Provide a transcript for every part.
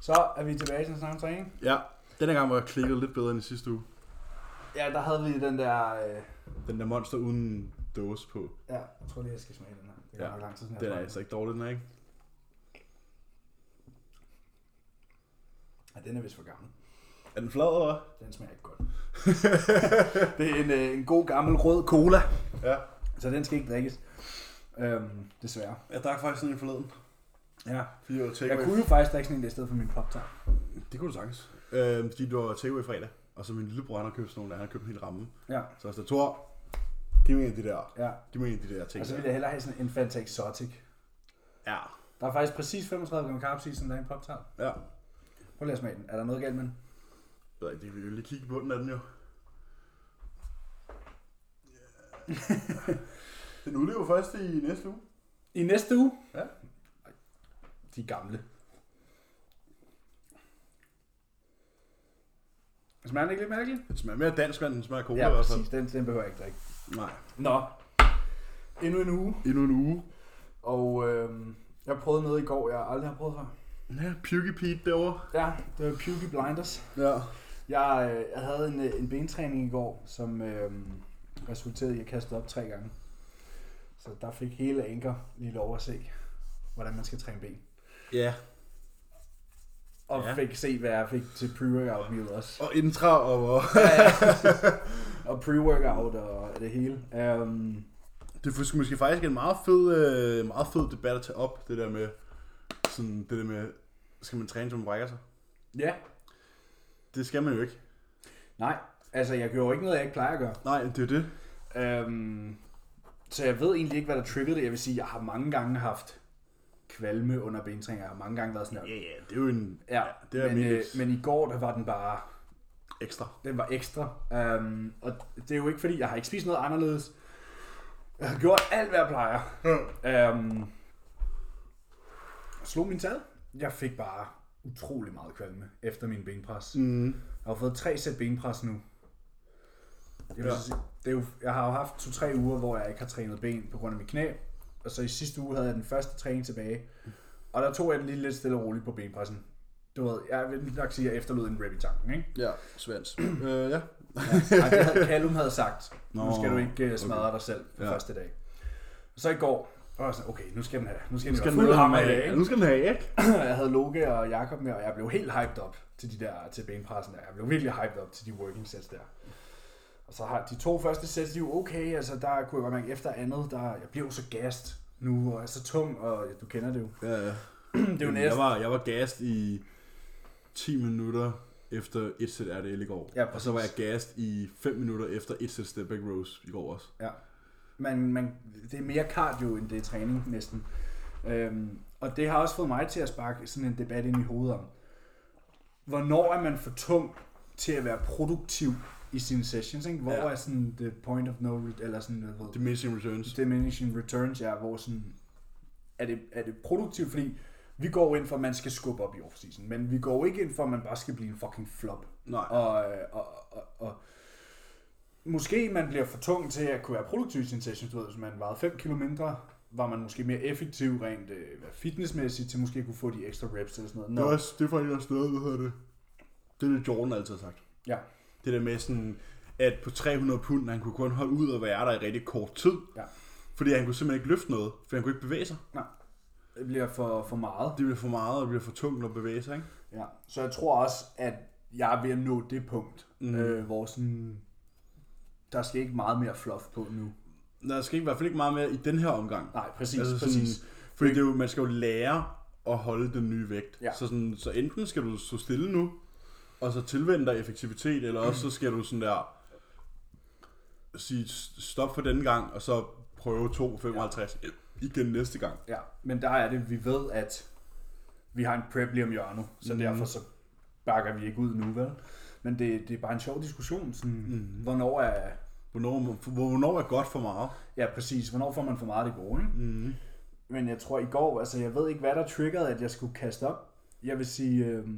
Så er vi tilbage til en træning. Ja, denne gang var jeg klikket lidt bedre end i sidste uge. Ja, der havde vi den der... Øh, Den der monster uden dåse på. ja, jeg tror lige, jeg skal smage den her. Det Ja, lang tid Den er altså ikke dårlig, den er ikke? den. Ja, den er vist for gammel. Er den flad, eller? Den smager ikke godt. det er en, øh, en god gammel rød cola, Ja. så den skal ikke drikkes. Øhm, desværre. Jeg drak faktisk sådan en forleden. Ja. Fordi det var Jeg kunne jo faktisk drikke sådan en i stedet for min pop -tart. Det kunne du sagtens. Øh, fordi det var takeaway fredag. Og så min lillebror, han har købt sådan nogle, der han har købt en hel ramme. Ja, Så jeg sagde, Thor, giv mig en af de der. ja. Giv mig en af de der ting. Og så der." vil jeg hellere have sådan en Fanta Exotic. Ja. Der er faktisk præcis 35 gram carbs i sådan der en pop -tart. Ja. Prøv lige at smage den. Er der noget galt med den? Jeg ved ikke, det kan vi jo lige kigge på den af den jo. den udlever først i næste uge. I næste uge? Ja. De er gamle. Smager den ikke lidt mærkeligt? Den smager mere dansk, end den smager cola i Ja, hvert fald. præcis. Den, den behøver jeg ikke drikke. Nej. Nå. Endnu en uge. Endnu en uge. Og øh, jeg prøvede noget i går, jeg aldrig har prøvet før. Ja, Pete derovre. Ja, det var Pewdie Blinders. Ja. Jeg, øh, jeg havde en, øh, en bentræning i går, som øh, resulterede i, at jeg kastede op tre gange. Så der fik hele Anker lige lov at se, hvordan man skal træne ben. Ja. Og Ja. ja. fik se, hvad jeg fik til pre-workout meal også. Og intra og... og pre-workout og det hele. Um, Det er måske faktisk en meget fed, øh, meget fed debat at tage op, det der med, sådan, det der med, skal man træne, så man brækker sig? ja, Det skal man jo ikke. nej. Altså, jeg gjorde ikke noget, jeg ikke plejer at gøre. Nej, det er det. Um, så jeg ved egentlig ikke, hvad der triggede det. Jeg vil sige, jeg har mange gange haft kvalme under bentræning. Jeg har mange gange været sådan her. Ja, ja, det er jo en Ja, det er men, øh, men i går, der var den bare ekstra. Den var ekstra. Um, og det er jo ikke fordi, jeg har ikke spist noget anderledes. Jeg har gjort alt, hvad jeg plejer. Um, slog min tal. Jeg fik bare utrolig meget kvalme efter min benpres. Mm. Jeg har fået tre sæt benpres nu. Jeg, vil Ja. sige, det er jo, jeg har jo haft to-tre uger, hvor jeg ikke har trænet ben på grund af mit knæ. Og så i sidste uge havde jeg den første træning tilbage. Og der tog jeg den lige lidt stille og roligt på benpressen. Du ved, jeg vil nok sige, at jeg efterlod en rep i tanken, ikke? Ja, svans. øh, ja. Ja, ej, det havde Callum havde sagt. Nu Nå, skal du ikke uh, smadre okay. dig selv på Ja. første dag. Så i går, var jeg sådan, okay, nu skal den have, nu skal Nu skal fuld den have, af, ikke? nu skal den have, ikke? Jeg havde Loke og Jakob med, og jeg blev helt hyped op til de der, til benpressen der. Jeg blev virkelig hyped op til de working sets der. Og så har de to første sets, de er jo okay, altså der kunne jeg godt mærke efter andet, der, jeg blev så gast nu, og er så tung, og ja, du kender det jo. Ja, ja. det er jo jeg næsten, var, jeg var gast i 10 minutter efter et sæt RDL i går. Ja, og så var jeg gast i 5 minutter efter et sæt step back rows i går også. Ja. Man, man, det er mere cardio, end det er træning næsten. Øhm, og det har også fået mig til at sparke sådan en debat ind i hovedet om, hvornår er man for tung til at være produktiv i sine sessions, ikke? Hvor Ja. er sådan the point of no, re- eller sådan, hvad ved, Diminishing returns. diminishing returns, ja, hvor sådan, er det, er det produktivt, fordi vi går ind for, at man skal skubbe op i off-season, men vi går ikke ind for, at man bare skal blive en fucking flop. Nej. Og, øh, og, og, og måske man bliver for tung til at kunne være produktiv i sin session. Du ved, hvis man vejede 5 kilo mindre, var man måske mere effektiv rent øh, fitnessmæssigt til måske at kunne få de ekstra reps eller sådan noget. Det er, Nå, også, det er faktisk også noget, hvad hedder det? Det er det, Jordan altid har sagt. Ja. Det der med sådan, at på 300 pund, han kunne kun holde ud og være der i rigtig kort tid. Ja. Fordi han kunne simpelthen ikke løfte noget, for han kunne ikke bevæge sig. det bliver for, for meget. Det bliver for meget, og det bliver for tungt at bevæge sig, ikke? Ja. Så jeg tror også, at jeg er ved at nå det punkt, Mm. øh, hvor sådan, der skal ikke meget mere fluff på nu. Der skal ikke, i hvert fald ikke meget mere i den her omgang. Nej, præcis, altså sådan- præcis. Fordi det er jo, man skal jo lære at holde den nye vægt. Ja. Så, sådan, så enten skal du stå stille nu, og så tilvende dig effektivitet, eller også så skal du sådan der sige stop for denne gang, og så prøve 2,55 igen næste gang. Ja, men der er det, vi ved, at vi har en prep lige om hjørnet, så mm. derfor så bakker vi ikke ud nu, vel? Men det, det er bare en sjov diskussion, sådan, mm. hvornår er... Hvornår, hvornår er godt for meget? Ja, præcis. Hvornår får man for meget af det gode, ikke? Mm. Men jeg tror i går, altså jeg ved ikke, hvad der triggerede, at jeg skulle kaste op. Jeg vil sige, øh,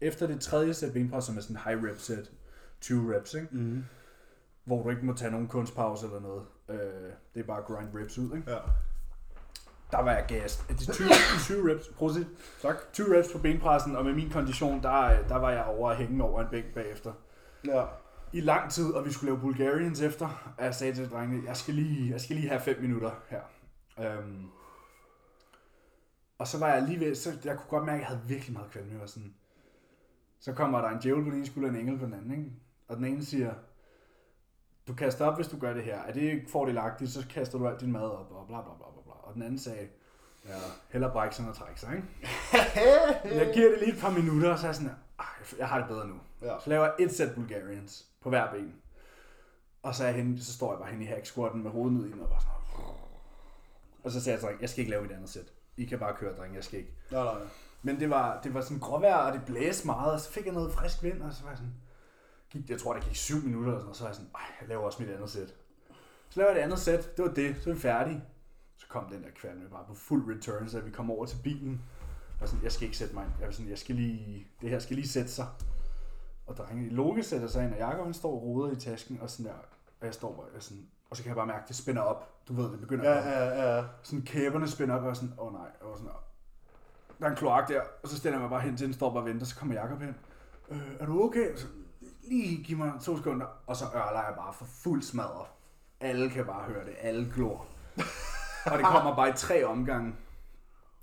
efter det tredje sæt benpres, som er sådan en high rep set, 20 reps, ikke? Mm. hvor du ikke må tage nogen kunstpause eller noget. Øh, det er bare grind reps ud, ikke? Ja. der var jeg gas. De 20, de 20 reps, prosit. Tak. 20 reps på benpressen, og med min kondition, der, der var jeg over at hænge over en bænk bagefter. Ja. I lang tid, og vi skulle lave Bulgarians efter, og jeg sagde til drengene, jeg skal lige, jeg skal lige have 5 minutter her. Øhm, og så var jeg lige ved, så jeg kunne godt mærke, at jeg havde virkelig meget kvalme. Jeg var sådan, så kommer der en djævel på den ene skulder og en engel på den anden, ikke? Og den ene siger, du kaster op, hvis du gør det her. Er det ikke fordelagtigt, så kaster du alt din mad op, og bla bla bla bla. bla. Og den anden sagde, ja, heller brække sig og trække sig, ikke? jeg giver det lige et par minutter, og så er jeg sådan, "Ej, jeg har det bedre nu. Ja. Så laver jeg et sæt Bulgarians på hver ben. Og så, er jeg henne, så står jeg bare henne i hack squatten med hovedet ned i den, og bare sådan, og så sagde jeg til drenge, jeg skal ikke lave et andet sæt. I kan bare køre, drenge, jeg skal ikke. Nej, nej. Men det var, det var sådan gråvejr, og det blæste meget, og så fik jeg noget frisk vind, og så var jeg sådan, gik, jeg tror, der gik syv minutter, og sådan, og så var jeg sådan, ej, jeg laver også mit andet sæt. Så laver jeg det andet sæt, det var det, så er vi færdige. Så kom den der kvalme bare på fuld return, så vi kom over til bilen. Og sådan, jeg skal ikke sætte mig ind. Jeg, var sådan, jeg skal lige, det her skal lige sætte sig. Og drenge, Loke sætter sig ind, og Jacob han står og roder i tasken, og sådan der, og jeg står bare, jeg sådan, og så kan jeg bare mærke, at det spænder op. Du ved, det begynder Ja, at ja, ja. sådan kæberne spænder op, og sådan, åh oh, nej, og sådan, der er en kloak der, og så stiller jeg mig bare hen til den, bare og venter, så kommer Jacob hen. Øh, er du okay? Så, lige giv mig to sekunder, og så ørler jeg bare for fuld smadret. Alle kan bare høre det, alle glor. og det kommer bare i tre omgange,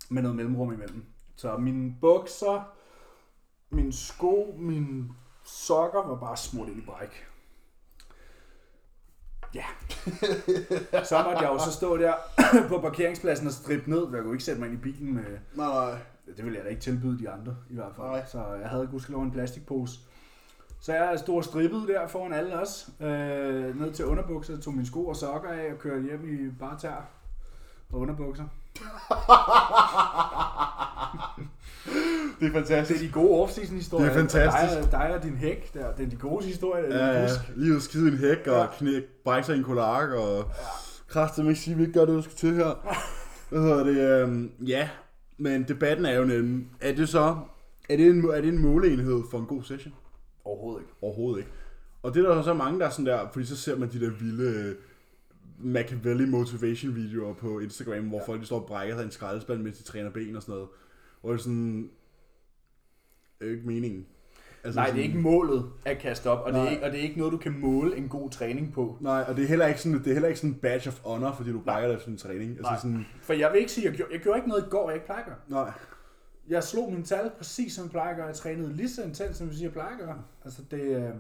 med noget mellemrum imellem. Så mine bukser, mine sko, mine sokker var bare smurt ind i bræk. Ja. så måtte jeg jo så stå der på parkeringspladsen og strippe ned, jeg kunne ikke sætte mig ind i bilen med... Nej, nej. Det ville jeg da ikke tilbyde de andre, i hvert fald. Nej. Så jeg havde gudskelov en plastikpose. Så jeg stod og strippede der foran alle os, øh, ned til underbukser, tog mine sko og sokker af og kørte hjem i bare tær og underbukser. Det er fantastisk. Det er de gode off-season historier. Det er fantastisk. Dig, dig og din hæk, der, det er de gode historier, Ja, ja, ja. Lige at skide en hæk og Ja. knæk, brække sig en kolark og kræfte ikke sige, at vi ikke gør det, du skal til her. Hvad hedder det? øhm, ja, men debatten er jo nemlig, er det så, er det en, er det en måleenhed for en god session? Overhovedet ikke. Overhovedet ikke. Og det er der så mange, der er sådan der, fordi så ser man de der vilde øh, Machiavelli motivation videoer på Instagram, hvor ja. folk de står og brækker sig i en skraldespand, mens de træner ben og sådan noget. Og sådan, er jo ikke meningen. Altså Nej, det er sådan- ikke målet at kaste op, og det, er ikke, og det er ikke noget, du kan måle en god træning på. Nej, og det er heller ikke sådan, det er heller ikke sådan en badge of honor, fordi du brækker dig efter en træning. Altså Nej. sådan, For jeg vil ikke sige, at jeg gjorde, jeg gjorde ikke noget i går, jeg ikke plejer nej. Jeg slog mine tal præcis som jeg plejer at gøre. Jeg trænede lige så intens, som jeg siger, jeg plejer at gøre. Altså det, øh, Det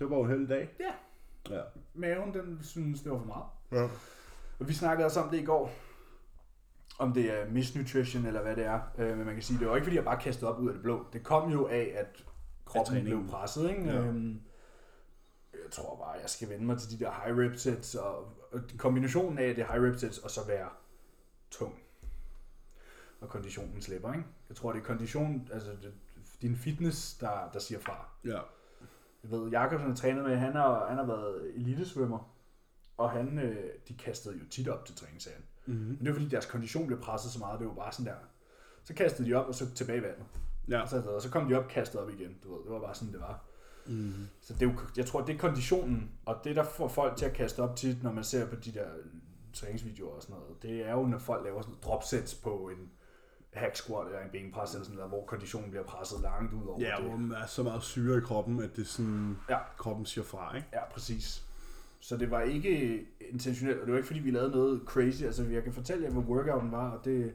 var bare en held dag. ja, Ja. maven, den synes, det var for meget. ja. Og vi snakkede også om det i går. Om det er misnutrition eller hvad det er. Øh, men man kan sige, det var ikke fordi, jeg bare kastede op ud af det blå. Det kom jo af, at kroppen Af blev presset. Ikke? Ja. Øhm, jeg tror bare, jeg skal vende mig til de der high rep sets. Og, og kombinationen af det high rep sets og så være tung. Og konditionen slipper. Ikke? Jeg tror, det er kondition, altså det, din fitness, der, der siger fra. ja. Jeg ved, Jakobsen har trænet med, han har, han har været elitesvømmer, og han, øh, de kastede jo tit op til træningsserien. Mm-hmm. Men det var fordi, deres kondition blev presset så meget, det var bare sådan der. Så kastede de op, og så tilbage i vandet. Ja. Og så, og så kom de op kastet op igen. Du ved, det var bare sådan, det var. Mm-hmm. Så det er jo, jeg tror, det er konditionen, og det, der får folk til at kaste op tit, når man ser på de der træningsvideoer og sådan noget, det er jo, når folk laver sådan dropsets på en hack squat eller en benpres eller sådan noget, hvor konditionen bliver presset langt ud over Ja, det. hvor man er så meget syre i kroppen, at det sådan, Ja. kroppen siger fra, ikke? Ja, præcis. Så det var ikke intentionelt, og det var ikke fordi, vi lavede noget crazy. Altså, jeg kan fortælle jer, hvad workouten var, og det,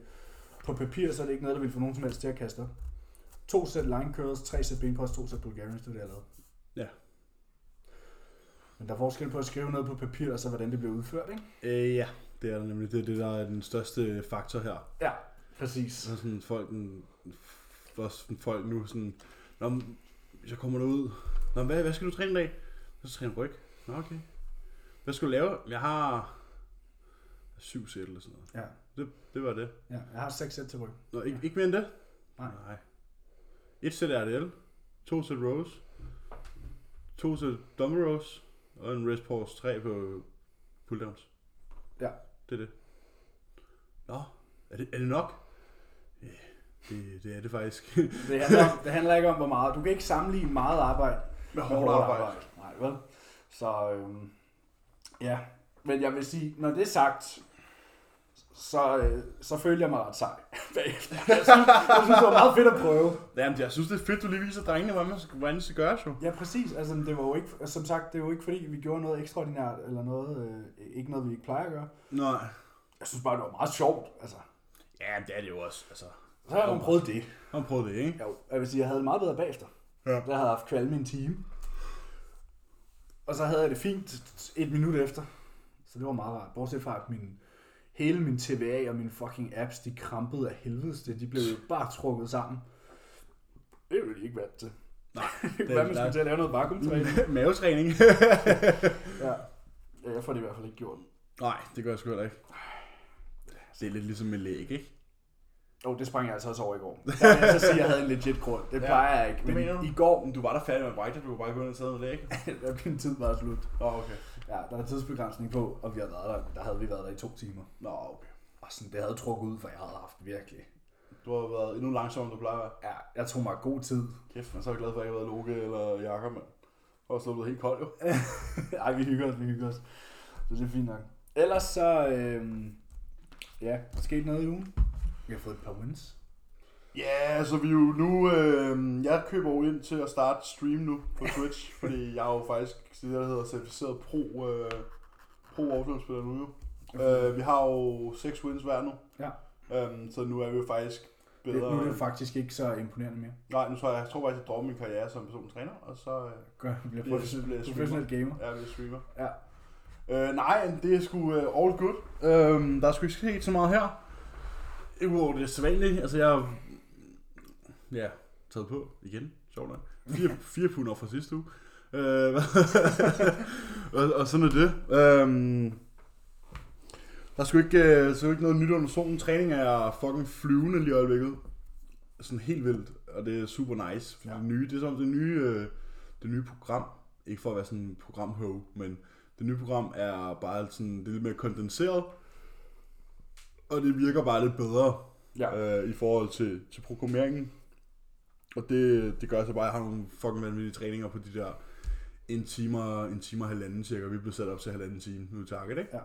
på papir, så er det ikke noget, der vil få nogen som helst til at kaste op. To sæt line curls, tre sæt benpres, to sæt Bulgarians, det var det, jeg lavede. Ja. Men der er forskel på at skrive noget på papir, og så hvordan det bliver udført, ikke? Øh, ja, det er der nemlig. Det er det, der er den største faktor her. Ja, præcis. Så sådan folk, den, for sådan folk nu sådan, Nå, men, hvis jeg kommer derud, Nå, hvad, hvad skal du træne i dag? Så træner ryg. Nå, okay. Hvad skal du lave? Jeg har syv sæt eller sådan noget. Ja. Det, det var det. ja, jeg har seks sæt til ryg. Nå, ikke, ikke mere end det? Nej. Nej. Et sæt RDL, to sæt rows, to sæt dumbbell rows, og en rest pause 3 på pull downs. Ja. Det er det. Nå, er det, er det nok? Ja, det, det er det faktisk. Det handler, om, det handler ikke om, hvor meget. Du kan ikke sammenligne meget arbejde Med hårdt arbejde. Nej, vel? Så øhm, ja, men jeg vil sige, når det er sagt, så, øh, så følte jeg mig ret sej bagefter. Jeg synes, jeg synes, det var meget fedt at prøve. Jamen, jeg synes, det er fedt, du lige viser drengene, hvordan, man skal, hvordan det skal gøres jo. Ja, præcis. Altså, det var jo ikke, som sagt, det var jo ikke fordi, vi gjorde noget ekstraordinært, eller noget, øh, ikke noget, vi ikke plejer at gøre. Nej. Jeg synes bare, det var meget sjovt. Altså, Ja, det er det jo også. Altså, så har jo prøvet det. han prøvet det, ikke? Jo, jeg vil sige, jeg havde det meget bedre bagefter. Ja. Jeg havde haft kvalme i en time. Og så havde jeg det fint et minut efter. Så det var meget rart. Bortset fra, at min, hele min TVA og mine fucking apps, de krampede af helvedes det. De blev jo bare trukket sammen. Det er jo de ikke vant til. Nej, Det Hvad man skulle til at lave noget vakuumtræning. Mavetræning. ja. ja. Jeg får det i hvert fald ikke gjort. Nej, det gør jeg sgu heller ikke. Det er lidt ligesom med læg, ikke? Jo, oh, det sprang jeg altså også over i går. Vil jeg så sige, at jeg havde en legit grund. Det Ja. plejer jeg ikke. Men mener du? i går, Men du var der færdig med brækket, du var bare gået taget noget læg. der blev min tid bare slut. Åh, oh, okay. Ja, der var tidsbegrænsning på, og vi havde været der. Der havde vi været der i to timer. Nå, okay. Og sådan, det havde trukket ud, for jeg havde haft virkelig. Du har været endnu langsommere, end du plejer at. Ja, jeg tog mig god tid. Kæft, man er så glad for, at jeg ikke har været Loke eller Jakob, mand. Og så er blevet helt kold, jo. Ej, vi hygger os, vi hygger os. Så det er fint nok. Ellers så, øhm, ja, der er sket noget i ugen. Vi har fået et par wins. Ja, så vi er jo nu... Øh, jeg køber jo ind til at starte stream nu på Twitch, fordi jeg er jo faktisk det, der hedder certificeret pro, øh, pro Warframe-spiller nu jo. Øh, vi har jo 6 wins hver nu. Ja. Øhm, så nu er vi jo faktisk Det, bedre. nu er det faktisk ikke så imponerende mere. Nej, nu tror jeg, jeg tror faktisk, jeg dropper min karriere som personlig træner, og så øh, Gør, bliver Bliver- bliver professionel gamer. er vi streamer. Ja. Øh, nej, det er sgu uh, all good. Øh, der er sgu ikke sket så meget her. Udover det sædvanlige, altså jeg har ja, taget på igen, sjovt nok. Fire, fire pund op fra sidste uge. Øh, og, og sådan er det. Øh, der er sgu ikke, øh, så ikke noget nyt under solen. Træning er fucking flyvende lige i øjeblikket. Sådan helt vildt, og det er super nice. For Ja. det nye, det er sådan det nye, øh, det nye program. Ikke for at være sådan en programhøv, men det nye program er bare sådan, det er lidt mere kondenseret. Og det virker bare lidt bedre Ja. øh, i forhold til, til programmeringen. Og det, det gør så bare, at jeg har nogle fucking vanvittige træninger på de der en time, en time og halvanden cirka. Vi blev sat op til halvanden time nu i Target, ikke? Ja.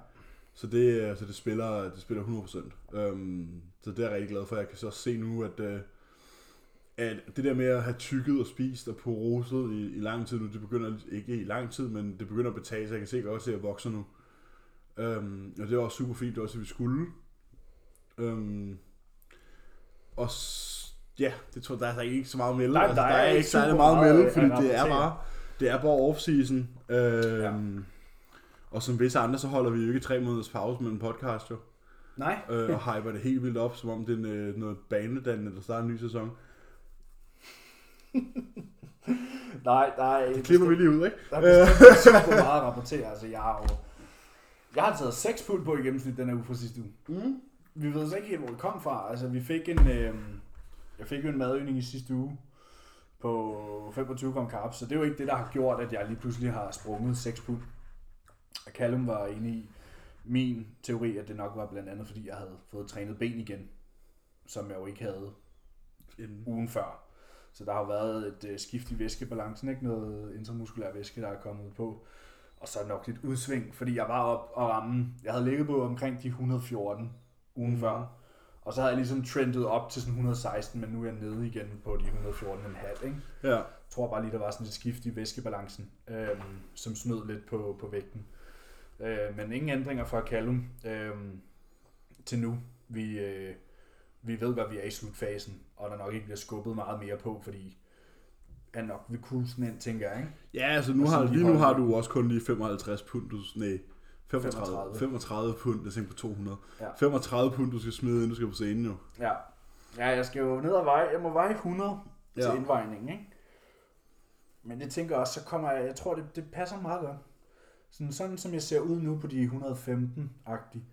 Så det, altså det spiller, det spiller 100%. Um, så det er jeg rigtig glad for. Jeg kan så se nu, at, uh, at det der med at have tykket og spist og poroset i, i lang tid nu, det begynder ikke i lang tid, men det begynder at betale sig. Jeg kan se også, at jeg vokser nu. Um, og det er også super fint, det også, at vi skulle. Um, og s- ja, det tror jeg, der er ikke så meget at melde. Nej, altså, der der er ikke særlig meget at melde, fordi det er bare, det er bare off-season. Um, Og som visse andre, så holder vi jo ikke tre måneders pause mellem podcast jo. Nej. øh, og hyper det helt vildt op, som om det er øh, noget banedannende, der starter en ny sæson. Nej, er... Det klipper vi lige ud, ikke? Der er bestemt super meget at rapportere. Altså, jeg har jo... Jeg har taget 6 pund på i gennemsnit den her uge fra sidste uge. Mm. Vi ved så ikke helt, hvor det kom fra. Altså, vi fik en... Øh, jeg fik jo en madøgning i sidste uge på 25 gram carbs, så det er jo ikke det, der har gjort, at jeg lige pludselig har sprunget 6 pund. Og Callum var inde i min teori, at det nok var blandt andet, fordi jeg havde fået trænet ben igen, som jeg jo ikke havde En, ugen før. Så der har jo været et øh, skift i væskebalancen, ikke noget intramuskulær væske, der er kommet på. Og så nok lidt udsving, fordi jeg var op og ramme, jeg havde ligget på omkring de 114 ugen mm. før. Og så havde jeg ligesom trendet op til sådan 116, men nu er jeg nede igen på de 114,5, ikke? ja. Jeg tror bare lige, der var sådan et skift i væskebalancen, øhm, som snød lidt på, på vægten. Øh, men ingen ændringer fra Callum øhm, til nu. Vi, øh, vi ved godt, vi er i slutfasen, og der nok ikke bliver skubbet meget mere på, fordi han nok vil cruise ind, tænker jeg, ikke? ja, altså nu har, lige nu har du også kun lige 55 pund, du, nej, 35, 35. 35 pund, jeg tænker på 200. Ja. 35 pund, du skal smide, inden du skal på scenen jo. Ja. Ja, jeg skal jo ned og veje. Jeg må veje 100 ja. Til indvejningen, ikke? Men det tænker jeg også, så kommer jeg, jeg tror, det, det passer meget godt. Sådan, sådan som jeg ser ud nu på de 115-agtige,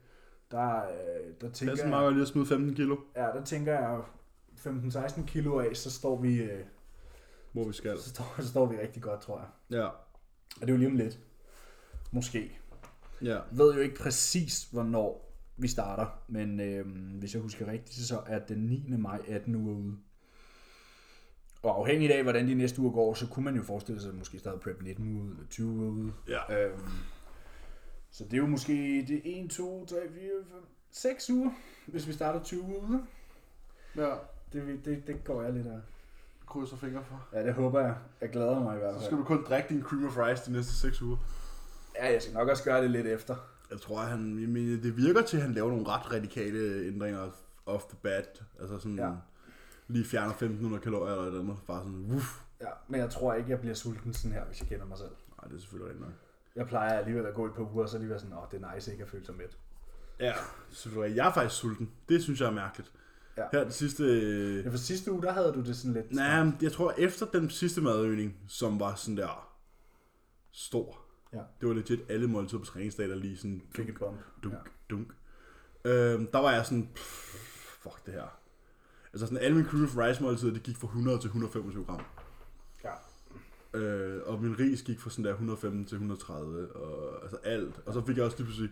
der, øh, der Det tænker er jeg, meget godt lige at smide 15 kilo, ja, der tænker jeg 15-16 kilo af, så står vi, øh, hvor vi skal. så står, så står vi rigtig godt, tror jeg. Ja, Og det er jo lige om lidt. Måske. Ja. Jeg ved jo ikke præcis, hvornår vi starter, men øh, hvis jeg husker rigtigt, så er den 9. maj 18 uger ude. Og afhængigt af, hvordan de næste uger går, så kunne man jo forestille sig, at måske stadig prep 19 uger ude, eller 20 uger ude. Ja. Øhm, så det er jo måske det er 1, 2, 3, 4, 5, 6 uger, hvis vi starter 20 uger. Ja, Det, det, det går jeg lidt af. krydser fingre for. Ja, det håber jeg. Jeg glæder mig i hvert Så fald. skal du kun drikke din cream of rice de næste 6 uger. Ja, jeg skal nok også gøre det lidt efter. Jeg tror, han, jeg mener, det virker til, at han laver nogle ret radikale ændringer off the bat. Altså sådan, Ja. lige fjerner 1500 kalorier eller et eller andet. Bare sådan, uff. Ja, men jeg tror ikke, jeg bliver sulten sådan her, hvis jeg kender mig selv. Nej, det er selvfølgelig rigtigt nok. Jeg plejer alligevel at gå et par uger, og så lige være sådan, åh, det er nice ikke at føle sig mæt. Ja, selvfølgelig. Jeg er faktisk sulten. Det synes jeg er mærkeligt. Ja. Her det sidste... øh, Ja, for sidste uge, der havde du det sådan lidt... Nej, jeg tror efter den sidste madøgning, som var sådan der stor. Ja. Det var legit alle måltider på træningsdag, der lige sådan Fik et bump. dunk, Ja. dunk. Øhm, der var jeg sådan, pff, fuck det her. Altså sådan alle mine of rice måltider, det gik fra 100 til 125 gram. Ja. Øh, og min ris gik fra sådan der 115 til 130, og altså alt. Og så fik jeg også lige pludselig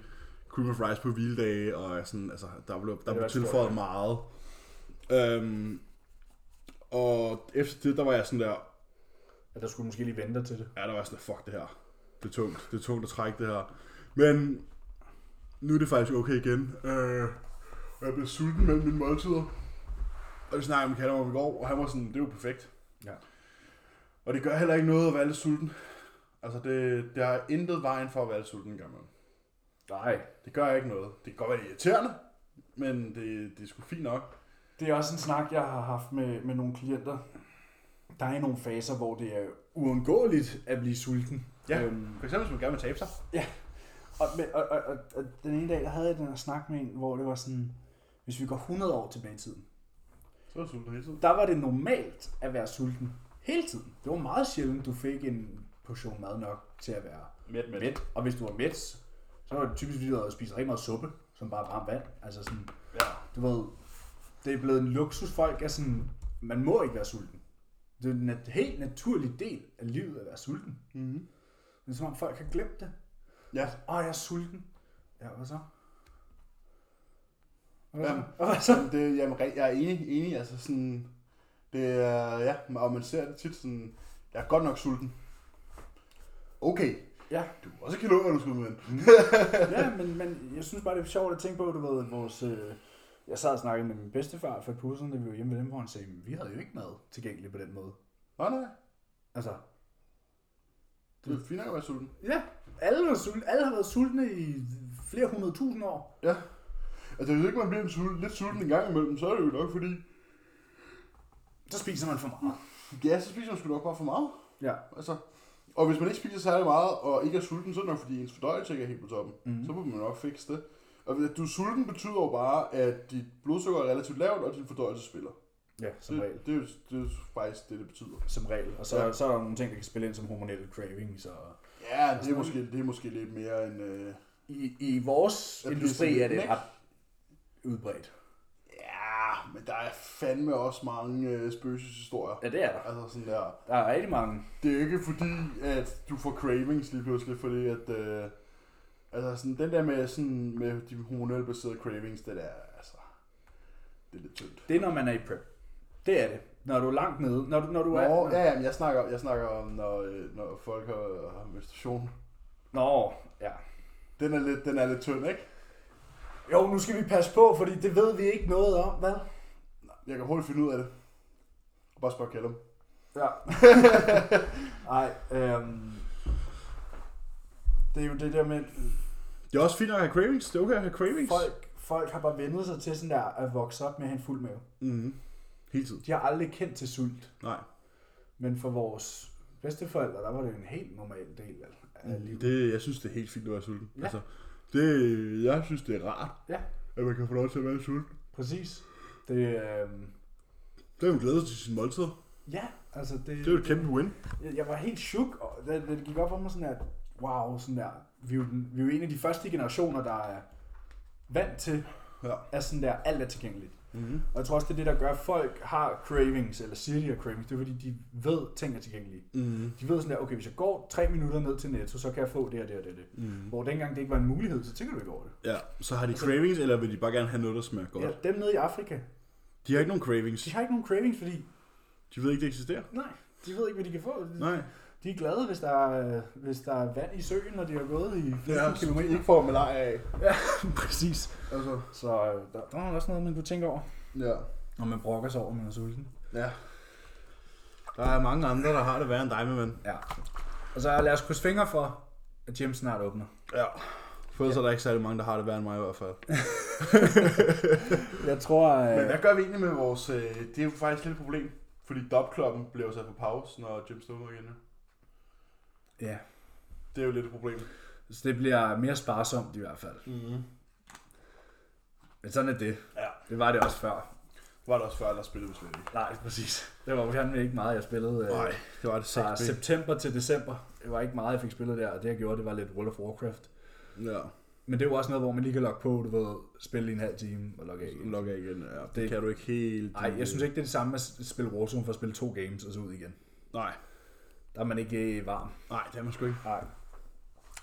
cream of rice på hviledage, og sådan, altså, der blev, der blev tilføjet hit. meget. Øhm, og efter det, der var jeg sådan der, Ja, der skulle måske lige vente til det. ja, der var sådan, fuck det her. Det er tungt, det er tungt at trække det her. Men nu er det faktisk okay igen. Øh, og jeg blev sulten mellem mine måltider. Og det snakkede med om i går, og han var sådan, det er jo perfekt. Ja. Og det gør heller ikke noget at være lidt sulten. Altså, det, det er intet vejen for at være lidt sulten en gang imellem. Nej. Det gør ikke noget. Det kan godt være irriterende, men det, det er sgu fint nok. Det er også en snak, jeg har haft med, med nogle klienter. Der er nogle faser, hvor det er uundgåeligt at blive sulten. Ja. Øhm, For eksempel, hvis man gerne vil tabe sig. og, men- og, og, og, og, den ene dag, der havde jeg den her snak med en, hvor det var sådan, hvis vi går 100 år tilbage i tiden, Så du sulten hele tiden. der var det normalt at være sulten hele tiden. Det var meget sjældent, du fik en portion mad nok til at være Mæt, mæt. mæt. Og hvis du var mæt, så var det typisk, fordi du havde spist rigtig meget suppe, som bare varmt vand. Altså sådan, Ja. du ved, det er blevet en luksus. Folk er sådan, man må ikke være sulten. Det er en helt naturlig del af livet at være sulten. Mm-hmm. Det er som om folk har glemt det. Ja. Åh, jeg er sulten. Ja, hvad så? Hvad Jamen, så? Og hvad så? Det, jamen, jeg er enig, enig, altså sådan, det er, ja, og man ser det tit sådan, jeg er godt nok sulten. Okay, Ja. du er også skal med. ja, men, men jeg synes bare, det er sjovt at tænke på, du ved, vores... Øh, jeg sad og snakkede med min bedstefar for siden, da vi var hjemme ved dem, hvor han sagde, vi havde jo ikke mad tilgængelig på den måde. Nej, nej, Altså, det er fint at være sulten. ja, alle, var sultne, alle har været sultne i flere hundrede tusind år. Ja. Altså, hvis ikke man bliver en sulten, lidt sulten en gang imellem, så er det jo nok fordi, Så spiser man for meget. ja, så spiser man sgu nok bare for meget. Ja. Altså, og hvis man ikke spiser særlig meget, og ikke er sulten, så er det nok fordi ens fordøjelse ikke er helt på toppen. Mhm. Så må man nok fikse det. Og at du er sulten betyder jo bare, at dit blodsukker er relativt lavt, og din fordøjelse spiller. Ja, som det, regel. Det, er jo, det er jo faktisk det, det betyder. Som regel. Og så, Ja. så er der nogle ting, der kan spille ind som hormonelle cravings. Og Ja, det er måske, det er måske lidt mere end... Øh, i, I vores industri sådan er det ret udbredt. ja, men der er fandme også mange øh, spøgelseshistorier. Ja, det er der. Altså sådan der. Der er rigtig mange. Det er jo ikke fordi, at du får cravings lige pludselig, fordi at... Øh, altså sådan, den der med, sådan, med de hormonelle baserede cravings, det er altså... Det er lidt tyndt. Det er, når man er i prep. Det er det. Når du er langt nede. Når du, når du Nå, er... ja, ja, men jeg snakker, jeg snakker om, når, øh, når folk har, har menstruation. Nå, ja. Den er lidt, den er lidt tynd, ikke? Jo, nu skal vi passe på, fordi det ved vi ikke noget om, hvad? Jeg kan hurtigt finde ud af det. Bare spørg Callum. Ja. Nej, øhm... Det er jo det der med, Det er også fint at have cravings. Det er okay at have cravings. folk, folk har bare vendet sig til sådan der at vokse op med at have en fuld mave. Mm-hmm. Hele tiden. De har aldrig kendt til sult. Nej. Men for vores bedsteforældre, der var det en helt normal del af, af livet. Det, jeg synes, det er helt fint at være sulten. Ja. Altså, det, jeg synes, det er rart, Ja. at man kan få lov til at være sulten. Præcis. Det, øhm... Det er jo glæde til sin måltider. Ja, altså det... Det er jo et kæmpe win. Jeg, jeg var helt chok, og det, det gik op for mig sådan, at wow, sådan der, vi er, jo vi er jo en af de første generationer, der er vant til, Ja. at sådan der, alt er tilgængeligt. Mm-hmm. Og jeg tror også, det er det, der gør, at folk har cravings, eller siger, de har cravings, det er fordi, de ved, at ting er tilgængelige. Mm-hmm. De ved sådan der, okay, hvis jeg går tre minutter ned til Netto, så kan jeg få det og det og det det. Mm-hmm. Hvor dengang det ikke var en mulighed, så tænker du ikke over det. Ja, så har de cravings, eller vil de bare gerne have noget, der smager godt? Ja, dem nede i Afrika, De har ikke nogen cravings. de har ikke nogen cravings, fordi, De ved ikke, det eksisterer. nej, de ved ikke, hvad de kan få. Nej. De er glade, hvis der, er, hvis der er vand i søen, når de har gået i 15 Ja, km. ikke får malaria af. Præcis. Altså, Så øh, der, der er også noget, man kunne tænke over, ja. når man brokker sig over, man er sulten. Ja. Der er mange andre, der har det værre end dig, med ven. Ja. Og så lad os krydse fingre for, at gym snart åbner. Ja. For ellers er der ikke særlig mange, der har det værre end mig i hvert fald. Jeg tror... Men Øh, hvad gør vi egentlig med vores... Øh, det er jo faktisk lidt et problem. Fordi dopklokken bliver sat på pause, når gym står igen. Ja, Det er jo lidt et problem. så det bliver mere sparsomt i hvert fald. Mm-hmm. Men sådan er det. Ja. Det var det også før. Var det også før, der spillede vi slet ikke. Nej, præcis. Det var fandme ikke meget, jeg spillede. Øh, Nej, det var det fra september til december. Det var ikke meget, jeg fik spillet der, og det jeg gjorde, det var lidt World of Warcraft. Ja, Men det er jo også noget, hvor man lige kan logge på, du ved, spille i en halv time og logge af igen. logge af igen. Ja, det, Det- kan du ikke helt... Nej, jeg synes ikke, det er det samme at spille Warzone for at spille to games og så ud igen. Nej, Der er man ikke øh, varm. nej, det er man sgu ikke. Nej.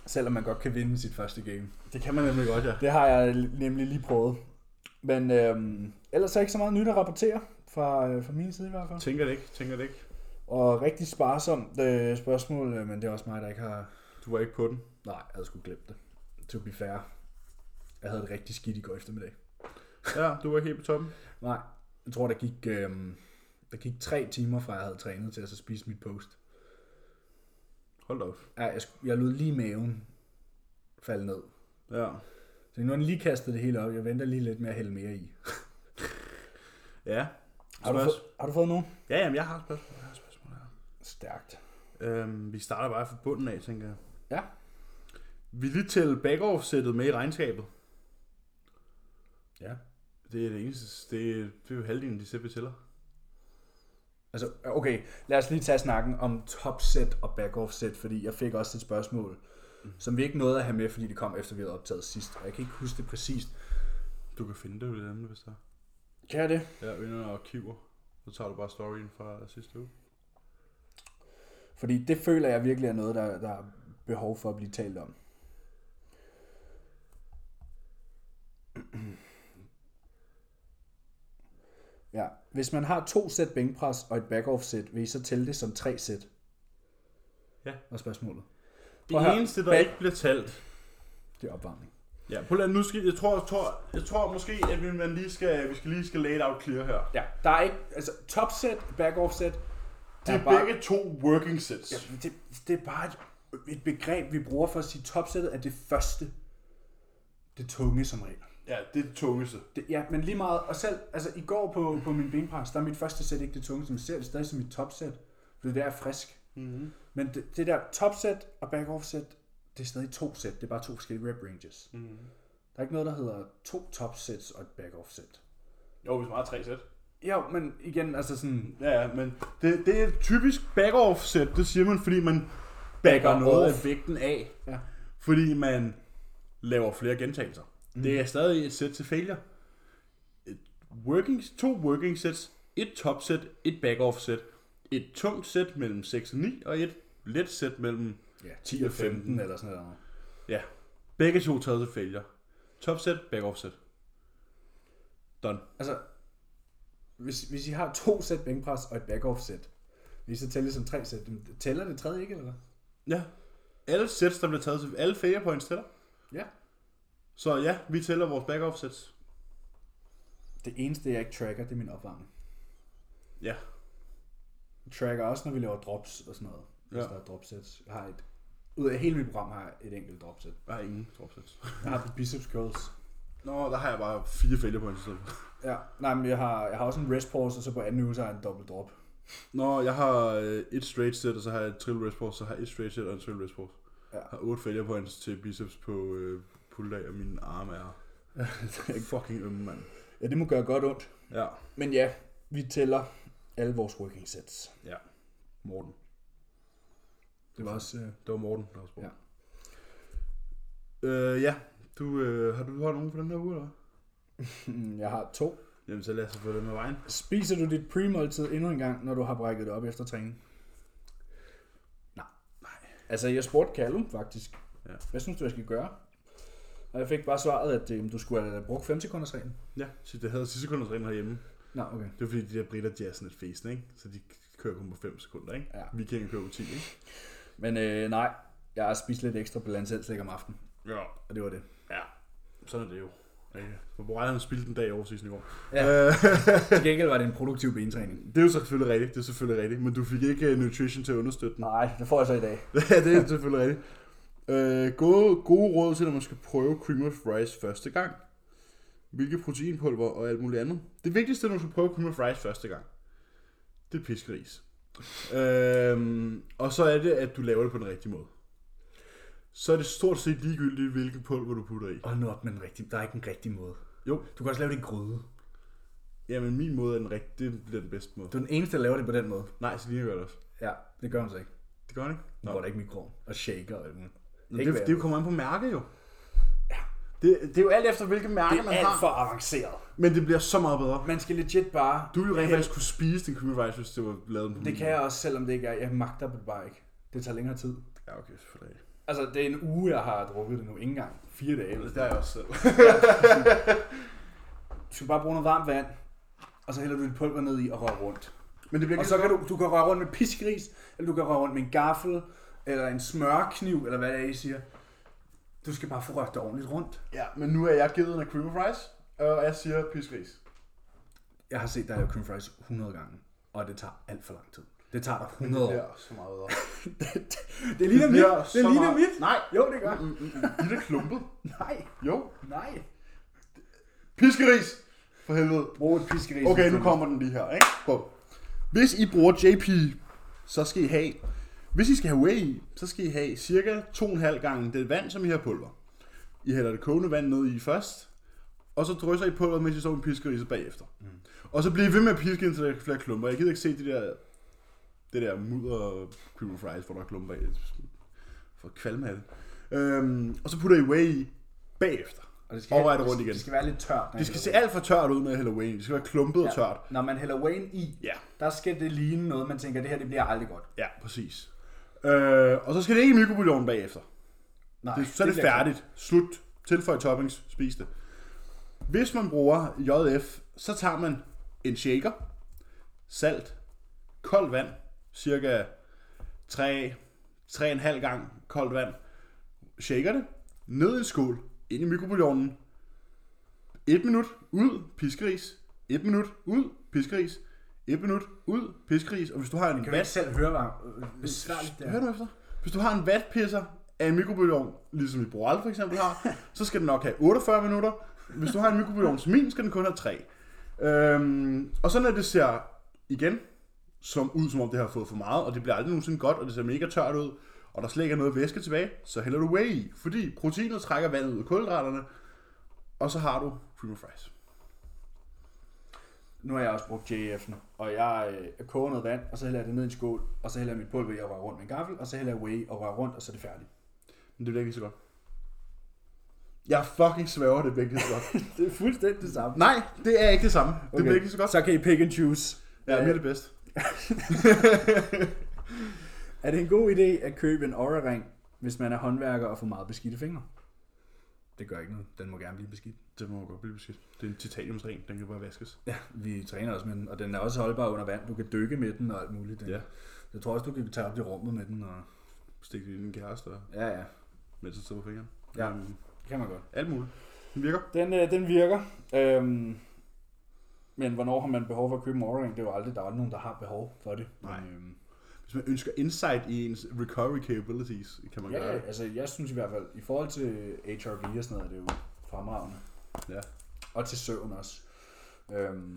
Selvom man godt kan vinde sit første game. Det kan man nemlig godt, ja. Det har jeg nemlig lige prøvet. Men øhm, ellers er ikke så meget nyt at rapportere fra, øh, fra min side i hvert fald. Tænker det ikke, tænker det ikke. Og rigtig sparsomt øh, spørgsmål, øh, men det er også mig, der ikke har... Du var ikke på den. Nej, jeg havde sgu glemt det. To be fair. Jeg havde det rigtig skidt i går eftermiddag. Ja, du var ikke helt på toppen. Nej, jeg tror, der gik, øh, der gik tre timer fra, jeg havde trænet til at så spise mit post. Hold da op. Ja, jeg, jeg lod lige maven falde ned. Ja. Så nu har den lige kastet det hele op. Jeg venter lige lidt med at hælde mere i. Ja. Har du, fået, har du fået nogen? Ja, jamen, jeg har spørgsmål. Jeg har spørgsmål her. Stærkt. Øhm, vi starter bare fra bunden af, tænker jeg. Ja. Vil I tælle back-off-sættet med i regnskabet? Ja. Det er det eneste. Det er, det er jo halvdelen de vi tæller. Altså, okay, lad os lige tage snakken om topset og back-off-set, fordi jeg fik også et spørgsmål, mm. som vi ikke nåede at have med, fordi det kom efter, vi havde optaget sidst. Og jeg kan ikke huske det præcist. Du kan finde det ved det andet, hvis der er. Kan jeg det? Ja, vinder og arkiver. Så tager du bare storyen fra sidste uge. Fordi det føler jeg virkelig er noget, der, der er behov for at blive talt om. Ja, hvis man har to sæt bænkpres og et back-off sæt, vil I så tælle det som tre sæt? Ja. Og spørgsmålet. Det Prøv høre. eneste, der Back- ikke bliver talt. Det er opvarmning. Ja, på nu skal, jeg tror, jeg tror, jeg tror måske, at vi, man lige skal, vi skal lige skal lay it out clear her. Ja, der er ikke, altså top sæt, back-off sæt, Det er begge to working sets. Ja, det, det er bare et, et begreb, vi bruger for at sige, topsættet er det første. Det tunge som regel. Ja, det er det tungeste. Det, ja, men lige meget, og selv, altså i går på, på min benpres, der er mit første sæt ikke det tunge, som jeg ser det stadig som mit topsæt. For det der er frisk. Mm-hmm. Men det, det der topsæt og back-off sæt, det er stadig to sæt. Det er bare to forskellige rep ranges. Mm-hmm. Der er ikke noget, der hedder to topsæts og et back-off sæt. Jo, hvis man har tre sæt. Jo, men igen, altså sådan, Ja, ja, men det, det er et typisk back-off sæt, det siger man, fordi man backer Backer noget off. af vægten af. Ja. Fordi man laver flere gentagelser. Mm. Det er stadig et sæt til failure. Et working, to working sets, et top sæt, et back-off sæt, et tungt sæt mellem 6 og 9, og et let sæt mellem ja, 10 og 15 eller sådan noget. Ja. Begge to taget til failure. Top set, back off set. Done. Altså, hvis, hvis I har to sæt bænkpres og et back-off sæt, vil I så tælle som tre sæt? Tæller det tredje ikke, eller hvad? Ja. Alle sets, der bliver taget til, alle failure points tæller. Ja. Så ja, vi tæller vores back off sets. Det eneste, jeg ikke tracker, det er min opvarmning. Ja. Jeg tracker også, når vi laver drops og sådan noget. Hvis Ja. der er dropsets. Jeg har et, ud af hele mit program har jeg et enkelt dropset. Jeg har ingen drop sets. Jeg har på biceps curls. Nå, der har jeg bare fire failure points. Ja, nej, men jeg har, jeg har også en rest pause, og så på anden uge, så har jeg en dobbelt drop. Nå, jeg har øh, et straight set, og så har jeg et trill rest pause, så har jeg et straight set og en trill rest pause. Ja. Jeg har otte failure points til biceps på øh, pull dag, og mine arme er fucking ømme, mand. Ja, det må gøre godt ondt. Ja. Men ja, vi tæller alle vores working sets. Ja. Morten. Det var også... Øh, Det var Morten, der spurgt. Ja. Øh, ja. Du, øh, har du har nogen for den her uge, eller jeg har to. Jamen, så lad os få det med vejen. Spiser du dit pre-måltid endnu en gang, når du har brækket det op efter træning? Nej. Nej. Altså, jeg spurgte Callum faktisk. Ja. Hvad synes du, jeg skal gøre? Og jeg fik bare svaret, at øh, du skulle have brugt 5 sekunders reglen. Ja, så det havde sidste sekunders reglen herhjemme. Nå, okay. Det er fordi, de der britter, de er sådan lidt fæsende, ikke? Så de kører kun på 5 sekunder, ikke? Ja. Vikinger kører på 10, ikke? Men øh, nej, jeg har spist lidt ekstra balancelslæg om aftenen, Ja. og det var det. Ja. Sådan er det jo. Ikke? For Brian har spildt en dag i overseason i går. Ja. Øh, Til gengæld var det en produktiv bentræning. det er jo selvfølgelig rigtigt, det er selvfølgelig rigtigt. Men du fik ikke uh, nutrition til at understøtte den. Nej, det får jeg så i dag. ja, det er selvfølgelig rigtigt. Øh, gode, gode råd til, når man skal prøve cream of rice første gang. Hvilke proteinpulver og alt muligt andet. Det vigtigste, når du skal prøve cream of rice første gang, det er piskeris. øhm, og så er det, at du laver det på den rigtige måde. Så er det stort set ligegyldigt, hvilken pulver du putter i. Hold nu op med den rigtige. Der er ikke en rigtig måde. Jo, Du kan også lave det i gryde. jamen min måde er den rigtige, det bliver den bedste måde. Du er den eneste, der laver det på den måde. Nej, Selina gør det også. Ja, det gør hun så ikke. Det gør han ikke? Nu går der ikke mikroen og shaker og alt muligt. Det, Ikke det, det kommer an på mærke jo. Ja. Det, det er jo alt efter, hvilke mærker Det man er har. alt for avanceret. Men det bliver så meget bedre. Man skal legit bare... Du ville rent faktisk kunne spise din cream of rice, hvis det var lavet på Det kan jeg også, selvom det ikke er. Jeg magter det bare ikke. Det tager længere tid. Ja, okay, selvfølgelig. Altså, det er en uge, jeg har drukket det nu. Ikke engang fire dage. Eller Det er jeg også selv. Du skal bare bruge noget varmt vand, og så hælder du dit pulver ned i og rører rundt. Men det bliver Og så kan du, du kan røre rundt med piskris, eller du kan røre rundt med en gaffel, eller en smørkniv, eller hvad det er, I siger. Du skal bare få rørt det ordentligt rundt. Ja, men nu er jeg givet af cream of rice, og jeg siger pisgris. Jeg har set dig lave cream fries 100 gange, og det tager alt for lang tid. Det tager dig 100 Det år. så meget bedre. det ligner mit. bliver Det ligner meget- mit. Nej. Jo, det gør. Mm, mm, mm. I er klumpet. Nej, Jo. nej. Piskeris. For helvede. Brug et piskeris. Okay, nu kommer den lige her, ikke? Bum. Hvis I bruger JP, så skal I have... Hvis I skal have whey i, så skal I have cirka 2,5 gange det vand, som I har pulver. I hælder det kogende vand ned i først, og så drysser I pulveret, mens I står med piskeriset bagefter. Mm. Og så bliver I ved med at piske, indtil der er flere klumper. Jeg gider ikke se de der, det der mudder cream fries, hvor der er klumper i. For kvalme af det. Øhm, og så putter I whey i bagefter. Og det skal, Overvej det rundt igen. Det skal være lidt tørt. Det skal se alt for tørt ud, når jeg hælder whey. Det skal være klumpet og Ja. tørt. Når man hælder Wayne i, Ja. der skal det ligne noget, man tænker, det her det bliver aldrig godt. Ja, præcis. Øh, og så skal det ikke i mikrobølgeovnen bagefter. Nej, Det, så er det, bliver færdigt. Slut. Tilføj toppings. Spis det. Hvis man bruger JF, så tager man en shaker, salt, koldt vand, cirka 3, 3,5 gang koldt vand. Shaker det, ned i en skål, ind i mikrobølgeovnen. Et minut, ud, piskeris. Et minut, ud, piskeris. Et minut, ud, piskeris. Og hvis du har en Kan du ikke vat selv høre, hvad besværligt det Hør er? nu efter. Hvis du har en vatpisser af en mikrobølgeovn, ligesom i Boral for eksempel har, så skal den nok have 48 minutter. Hvis du har en mikrobølgeovn som min, skal den kun have 3. Øhm, og så når det ser igen som ud, som om det har fået for meget, og det bliver aldrig nogensinde godt, og det ser mega tørt ud, og der slet ikke er noget væske tilbage, så hælder du whey i, fordi proteinet trækker vandet ud af kulhydraterne, og så har du cream of rice. Nu har jeg også brugt JF'en, og jeg øh, koger noget vand, og så hælder jeg det ned i en skål, og så hælder jeg mit pulver i og rører rundt med en gaffel, og så hælder jeg whey og rører rundt, og så er det færdigt. Men det bliver ikke så godt. Jeg fucking sværger, det bliver ikke så godt. Det er fuldstændig det samme. Nej, det er ikke det samme. Det Okay. bliver ikke så godt. Så kan I pick and choose. Ja, Øh, mere det bedste. Er det en god idé at købe en Aura-ring, hvis man er håndværker og får meget beskidte fingre? Det gør ikke noget. Den må gerne blive beskidt. Det må godt blive beskidt. Det er en titaniumsring, den kan bare vaskes. Ja, vi træner også med den, og den er også holdbar under vand. Du kan dykke med den og alt muligt. Den. Ja. Jeg tror også, du kan tage op i rummet med den. Og... Stik det i din kæreste, og Ja, ja. mens den står på fingeren. Ja. Øhm, Det kan man godt. alt muligt. Den virker. Den, øh, den virker. Øhm, men hvornår har man behov for at købe en Aura-ring? Det er jo aldrig, der er aldrig nogen, der har behov for det. Nej. Men, øhm, Hvis man ønsker insight i ens recovery capabilities, kan man ja, gøre det. altså jeg synes i hvert fald, i forhold til HRV og sådan noget, er det jo fremragende. Ja. Og til søvn også. Øhm,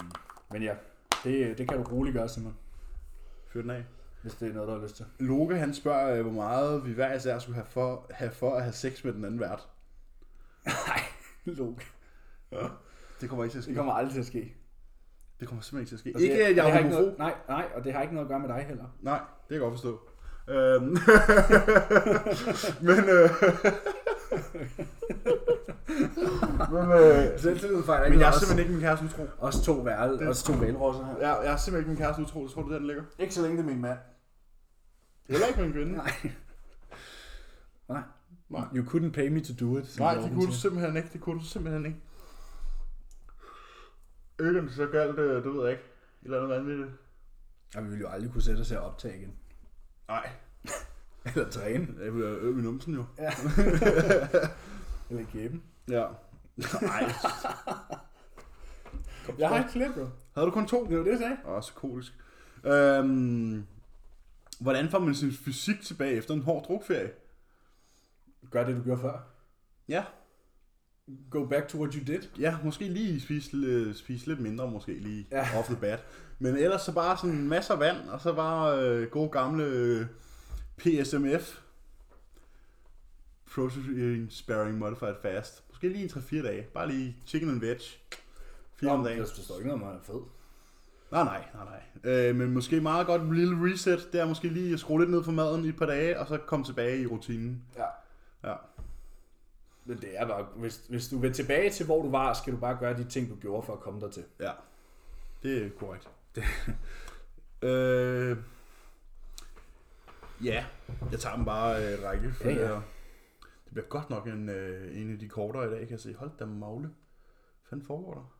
men ja, det, det kan du roligt gøre, Simon, Fyr den af. hvis det er noget, du har lyst til. Loke, han spørger, øh, hvor meget vi hver især skulle have for, have for at have sex med den anden vært. Nej, Luke. Det kommer ikke til at ske. Det kommer aldrig til at ske. Det kommer simpelthen ikke til at ske. Og ikke, det, at jeg det har er ikke noget, nej, nej, og det har ikke noget at gøre med dig heller. Nej, det kan jeg godt forstå. Øhm. men, øh, men, øh, Selvtillid fejler men jeg er simpelthen ikke min kæreste utro. Også to værel, også to valrosser her. Jeg, jeg er simpelthen ikke min kæreste utro. Tror du, der den ligger? Ikke så længe det er min mand. Heller ikke min kvinde. Nej. Nej. Nej. You couldn't pay me to do it. Nej, det kunne du simpelthen ikke. Det kunne du simpelthen ikke. Ikke om det så galt, det, det ved jeg ikke. Et eller andet vanvittigt. Og vi ville jo aldrig kunne sætte os og optage igen. Nej, Eller træne. jeg vil øve min numsen jo. Ja. Eller kæben. Ja. Nej. Jeg har ikke flere, bro. Havde du kun to? Det var det, jeg sagde. Åh, psykotisk. Øhm, hvordan får man sin fysik tilbage efter en hård drukferie? Gør det, du gjorde før. Ja. Go back to what you did. Ja, måske lige spise, øh, spise lidt mindre, måske lige Ja. off the bat. Men ellers så bare sådan masser af vand, og så bare øh, god gamle øh, PSMF. Protein Sparing Modified Fast. Måske lige en 3-4 dage. Bare lige chicken and veg. Fire om dagen. Det står ikke noget er fed. Nej, nej, nej, nej. Øh, men måske meget godt en lille reset. Det er måske lige at skrue lidt ned for maden i et par dage, og så komme tilbage i rutinen. Ja. Ja. Men det er bare, hvis, hvis du vil tilbage til, hvor du var, skal du bare gøre de ting, du gjorde for at komme der til. Ja, det er korrekt. øh, ja, jeg tager dem bare øh, række. Ja, ja. Det bliver godt nok en, øh, en af de kortere i dag, kan jeg se. Hold da magle. Hvad fanden foregår der?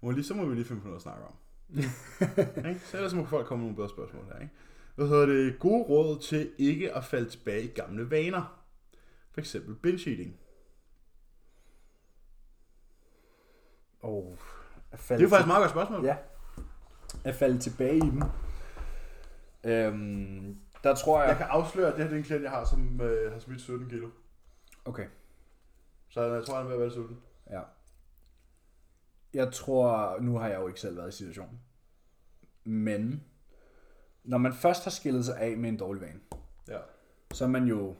Må lige, så må vi lige finde på noget at snakke om. ikke? Så ellers må folk komme med nogle bedre spørgsmål her. Ikke? Hvad hedder det? Gode råd til ikke at falde tilbage i gamle vaner. For eksempel binge eating. Og at Det falde, er jo faktisk et meget godt spørgsmål. Ja. At falde tilbage i dem. Øhm, der tror jeg... Jeg kan afsløre, at det her det er en klient, jeg har, som øh, har smidt 17 kilo. Okay. Så jeg tror, han er ved at være sulten. Ja. Jeg tror, nu har jeg jo ikke selv været i situationen. Men, når man først har skillet sig af med en dårlig vane, Ja. så er man jo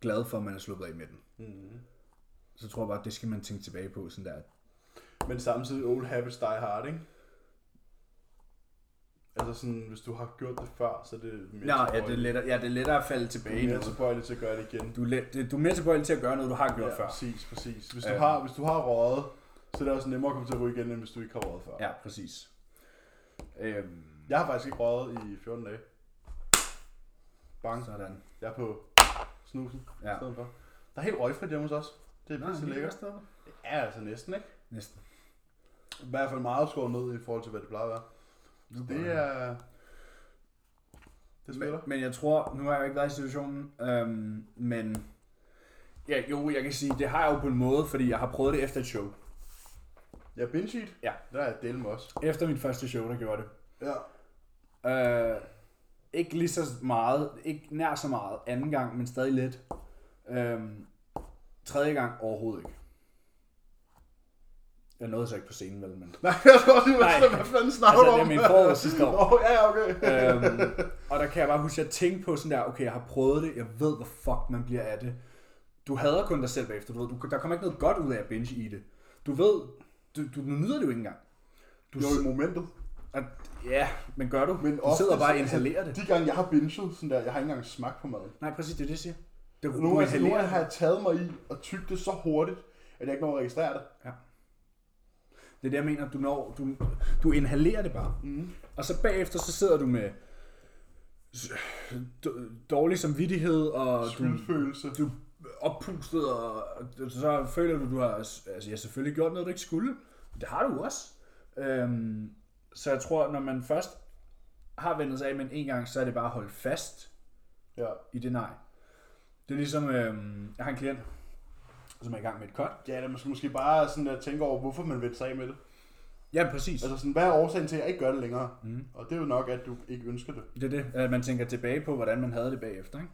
glad for, at man er sluppet af med den. Mm-hmm. Så tror jeg bare, at det skal man tænke tilbage på. Sådan der. Men samtidig old habits die hard, ikke? Altså sådan, hvis du har gjort det før, så er det mere Nå, ja, det er lettere, ja, det er lettere at falde Du tilbage er i mere tilbøjelig til at gøre det igen. Du er, let, du er mere tilbøjelig til at gøre noget, du har gjort ja, før. præcis, præcis. Hvis du, Øhm. har, hvis du har røget, så er det også nemmere at komme til at ryge igen, end hvis du ikke har røget før. Ja, præcis. Øhm, Jeg har faktisk ikke røget i 14 dage. Bang. sådan. Jeg er på snusen Ja. i stedet for. Der er helt røgfrit hjemme hos os. Det er pisse lækkert. Ja, altså næsten, ikke? Næsten. I hvert fald meget skåret ned i forhold til, hvad det plejer at være. Det er... Det spiller. Men, men jeg tror, nu har jeg jo ikke været i situationen, øhm, men ja, jo, jeg kan sige, det har jeg jo på en måde, fordi jeg har prøvet det efter et show. Ja, binge eat. Ja. Der er jeg med også. Efter mit første show, der gjorde det. Ja. Øh, ikke lige så meget, ikke nær så meget anden gang, men stadig lidt. Øhm, tredje gang overhovedet ikke. Jeg nåede så ikke på scenen, vel, men... Nej, jeg skal også lige være hvad fanden snakker Altså, du det er om? min forår sidste år. Åh, ja, ja, okay. øhm, og der kan jeg bare huske, at jeg tænkte på sådan der, okay, jeg har prøvet det, jeg ved, hvor fuck man bliver af det. Du hader kun dig selv bagefter, du ved, du, der kommer ikke noget godt ud af at binge i det. Du ved, du, du, du nyder det jo ikke engang. Du, Jo, i momentet. at, ja, men gør du? Men du ofte, sidder bare og inhalerer det. De gange, jeg har binget sådan der, jeg har ikke engang smagt på maden. Nej, præcis, det er det, jeg siger. Det, du, nogle inhalerer gange har jeg taget mig i og tygge det så hurtigt, at jeg ikke når at registrere det. Det er det, jeg mener, du, når, du, du inhalerer det bare. Mm. Og så bagefter, så sidder du med dårlig samvittighed, og du, Skyldfølelse. du er oppustet, og så føler du, du har altså, jeg selvfølgelig gjort noget, du ikke skulle. Det har du også. Øhm, så jeg tror, når man først har vendt sig af med en gang, så er det bare at holde fast Ja. i det nej. Det er ligesom, øhm, jeg har en klient, som er i gang med et cut. Ja, det måske, måske bare sådan at tænke over, hvorfor man vil sig af med det. Ja, præcis. Altså sådan, hvad er årsagen til, at jeg ikke gør det længere? Mm. Og det er jo nok, at du ikke ønsker det. Det er det, at man tænker tilbage på, hvordan man havde det bagefter. Ikke?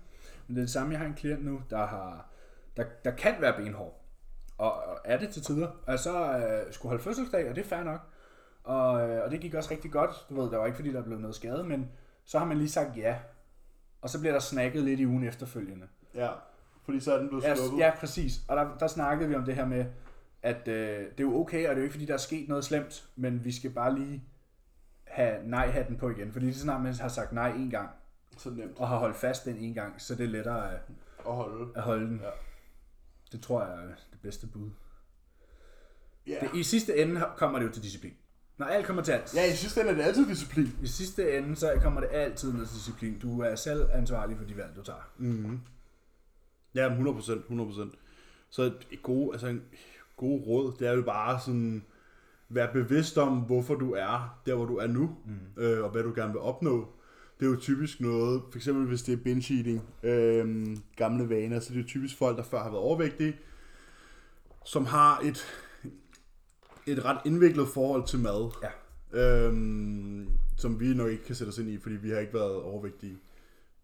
Men det er det samme, jeg har en klient nu, der, har, der, der kan være benhård. Og, og er det til tider. Og så øh, skulle holde fødselsdag, og det er fair nok. Og, øh, og det gik også rigtig godt. Du ved, der var ikke fordi, der blev noget skade, men så har man lige sagt ja. Og så bliver der snakket lidt i ugen efterfølgende. Ja. Fordi så er den blevet Ja, sluppet. ja præcis. Og der, der snakkede vi om det her med, at øh, det er jo okay, og det er jo ikke fordi, der er sket noget slemt, men vi skal bare lige have nej-hatten på igen. Fordi lige så snart man har sagt nej en gang, Så nemt og har holdt fast den en gang, så det er lettere at, at holde. at holde den. Ja. Det tror jeg er det bedste bud. Ja. Det, I sidste ende kommer det jo til disciplin. Når alt kommer til alt. Ja, i sidste ende er det altid disciplin. I sidste ende, så kommer det altid ned til disciplin. Du er selv ansvarlig for de valg, du tager. Mm-hmm. Ja, 100%, 100%. Så et gode, altså en gode råd, det er jo bare sådan, være bevidst om, hvorfor du er der, hvor du er nu, mm. øh, og hvad du gerne vil opnå. Det er jo typisk noget, for eksempel hvis det er binge eating, øh, gamle vaner, så det er jo typisk folk, der før har været overvægtige, som har et, et ret indviklet forhold til mad, Ja. øhm, som vi nok ikke kan sætte os ind i, fordi vi har ikke været overvægtige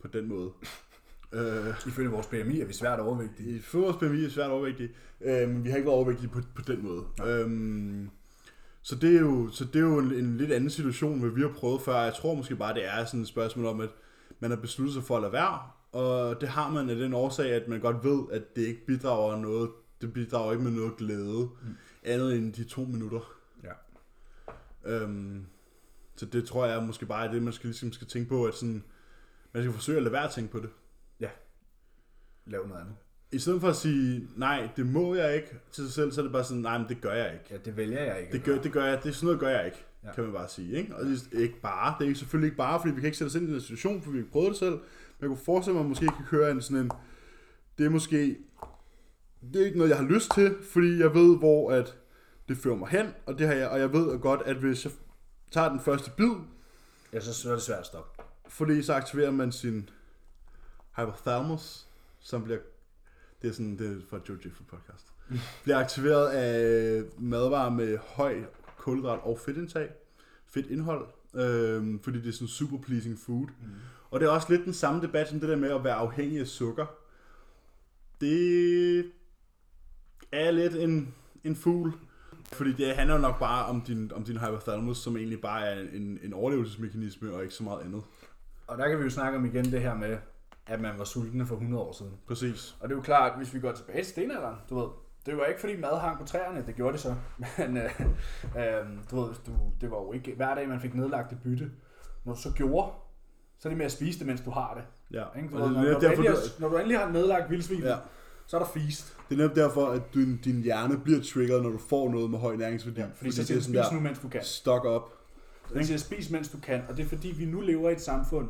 på den måde. Øh, Ifølge vores BMI er vi svært overvægtige. i vores BMI er svært overvægtige, øh, men vi har ikke været overvægtige på, på den måde. Øhm, så det er jo, så det er jo en, en lidt anden situation, hvad vi har prøvet før. Jeg tror måske bare, det er sådan et spørgsmål om, at man har besluttet sig for at lade være, og det har man af den årsag, at man godt ved, at det ikke bidrager noget, det bidrager ikke med noget glæde, mm. andet end de to minutter. Ja. Øhm, så det tror jeg måske bare er det, man skal, ligesom skal tænke på, at sådan, man skal forsøge at lade være at tænke på det. Lav noget andet. I stedet for at sige, nej, det må jeg ikke til sig selv, så er det bare sådan, nej, men det gør jeg ikke. Ja, det vælger jeg ikke. Det gør, det gør jeg, det er sådan noget gør jeg ikke, Ja. kan man bare sige. Ikke? Og det er ikke bare, det er selvfølgelig ikke bare, fordi vi kan ikke sætte os ind i den situation, for vi har ikke prøvet det selv. Men jeg kunne forestille mig, at man måske kan køre en sådan en, det er måske, det er ikke noget, jeg har lyst til, fordi jeg ved, hvor at det fører mig hen, og, det har jeg, og jeg ved godt, at hvis jeg tager den første bid, Ja, så, så er det svært at stoppe. fordi så aktiverer man sin hypothalamus, som bliver, det er sådan, det er fra Joe Gifford podcast, bliver aktiveret af madvarer med høj kulhydrat og fedtindtag, fedtindhold, øhm, fordi det er sådan super pleasing food. Mm. Og det er også lidt den samme debat som det der med at være afhængig af sukker. Det er lidt en, en fugl, fordi det handler jo nok bare om din, om din hypothalamus, som egentlig bare er en, en overlevelsesmekanisme og ikke så meget andet. Og der kan vi jo snakke om igen det her med, at man var sultne for 100 år siden. Præcis. Og det er jo klart, hvis vi går tilbage til stenalderen, du ved, det var ikke fordi mad hang på træerne, det gjorde det så. Men øh, øh, du ved, du, det var jo ikke hver dag, man fik nedlagt et bytte. Når du så gjorde, så er det med at spise det, mens du har det. Ja. Ikke? Du ved, når, når, du endelig, når du endelig har nedlagt vildsvin, ja. så er der feast. det er netop derfor, at din, din hjerne bliver triggeret, når du får noget med høj næringsværdi. Ja, fordi, så det siger er du, spis nu, mens du kan. stock up. Den siger, spis mens du kan. Og det er fordi, vi nu lever i et samfund,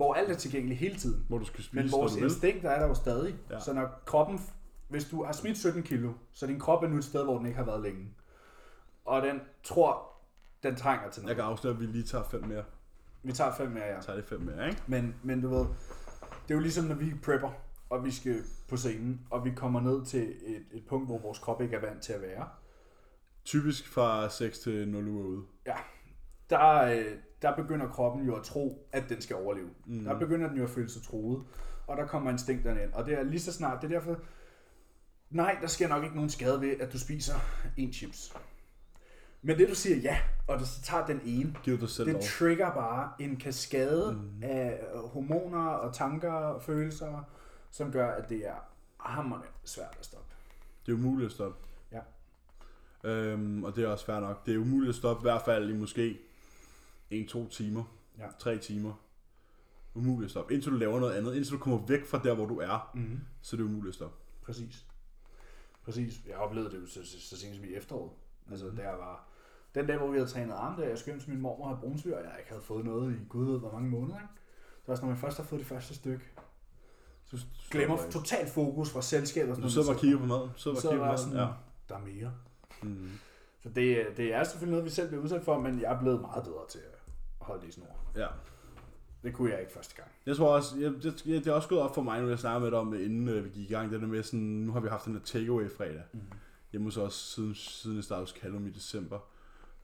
hvor alt er tilgængeligt hele tiden. Hvor du skal spise, Men vores instinkter er der jo stadig. Ja. Ja. Så når kroppen, hvis du har smidt 17 kilo, så din krop er nu et sted, hvor den ikke har været længe. Og den tror, den trænger til Jeg noget. kan afsløre, at vi lige tager fem mere. Vi tager fem mere, ja. Jeg tager det fem mere, ikke? Men, men du ved, det er jo ligesom, når vi prepper, og vi skal på scenen, og vi kommer ned til et, et punkt, hvor vores krop ikke er vant til at være. Typisk fra 6 til 0 uger ude. Der, øh, der begynder kroppen jo at tro, at den skal overleve. Mm. Der begynder den jo at føle sig troet, og der kommer instinkterne ind. Og det er lige så snart, det er derfor, nej, der sker nok ikke nogen skade ved, at du spiser en chips. Men det du siger ja, og du så tager den ene, Giv dig selv den lov. trigger bare en kaskade mm. af hormoner og tanker og følelser, som gør, at det er hammerende svært at stoppe. Det er umuligt at stoppe. Ja. Øhm, og det er også fair nok. Det er umuligt at stoppe, i hvert fald i måske 1-2 timer. Ja. 3 timer. Umuligt at stoppe. Indtil du laver noget andet. Indtil du kommer væk fra der, hvor du er, Mm-hmm. så er det umuligt at stoppe. Præcis. Præcis. Jeg oplevede det jo så, så, så sent som i efteråret. Altså, Mhm. mm-hmm. der var... Den dag, hvor vi havde trænet arm, der jeg skønt, min mormor havde brunsviger, og jeg ikke havde fået noget i gud ved hvor mange måneder. Ikke? Det var sådan, når man først har fået det første stykke, Så glemmer totalt fokus fra selskabet. Du sidder bare og kigger på maden. Du sidder bare så og kigger på sådan, maden. Ja. der er mere. Mm. Så det, det er selvfølgelig noget, vi selv bliver udsat for, men jeg er blevet meget bedre til at holde det i snor. ja. Det kunne jeg ikke første gang. Jeg tror også, jeg, det, det er også gået op for mig, nu jeg snakker med dig om det, inden øh, vi gik i gang. Det der med sådan, nu har vi haft den her takeaway fredag. Mm. Hjemme hos os siden, siden jeg startede hos Callum i december.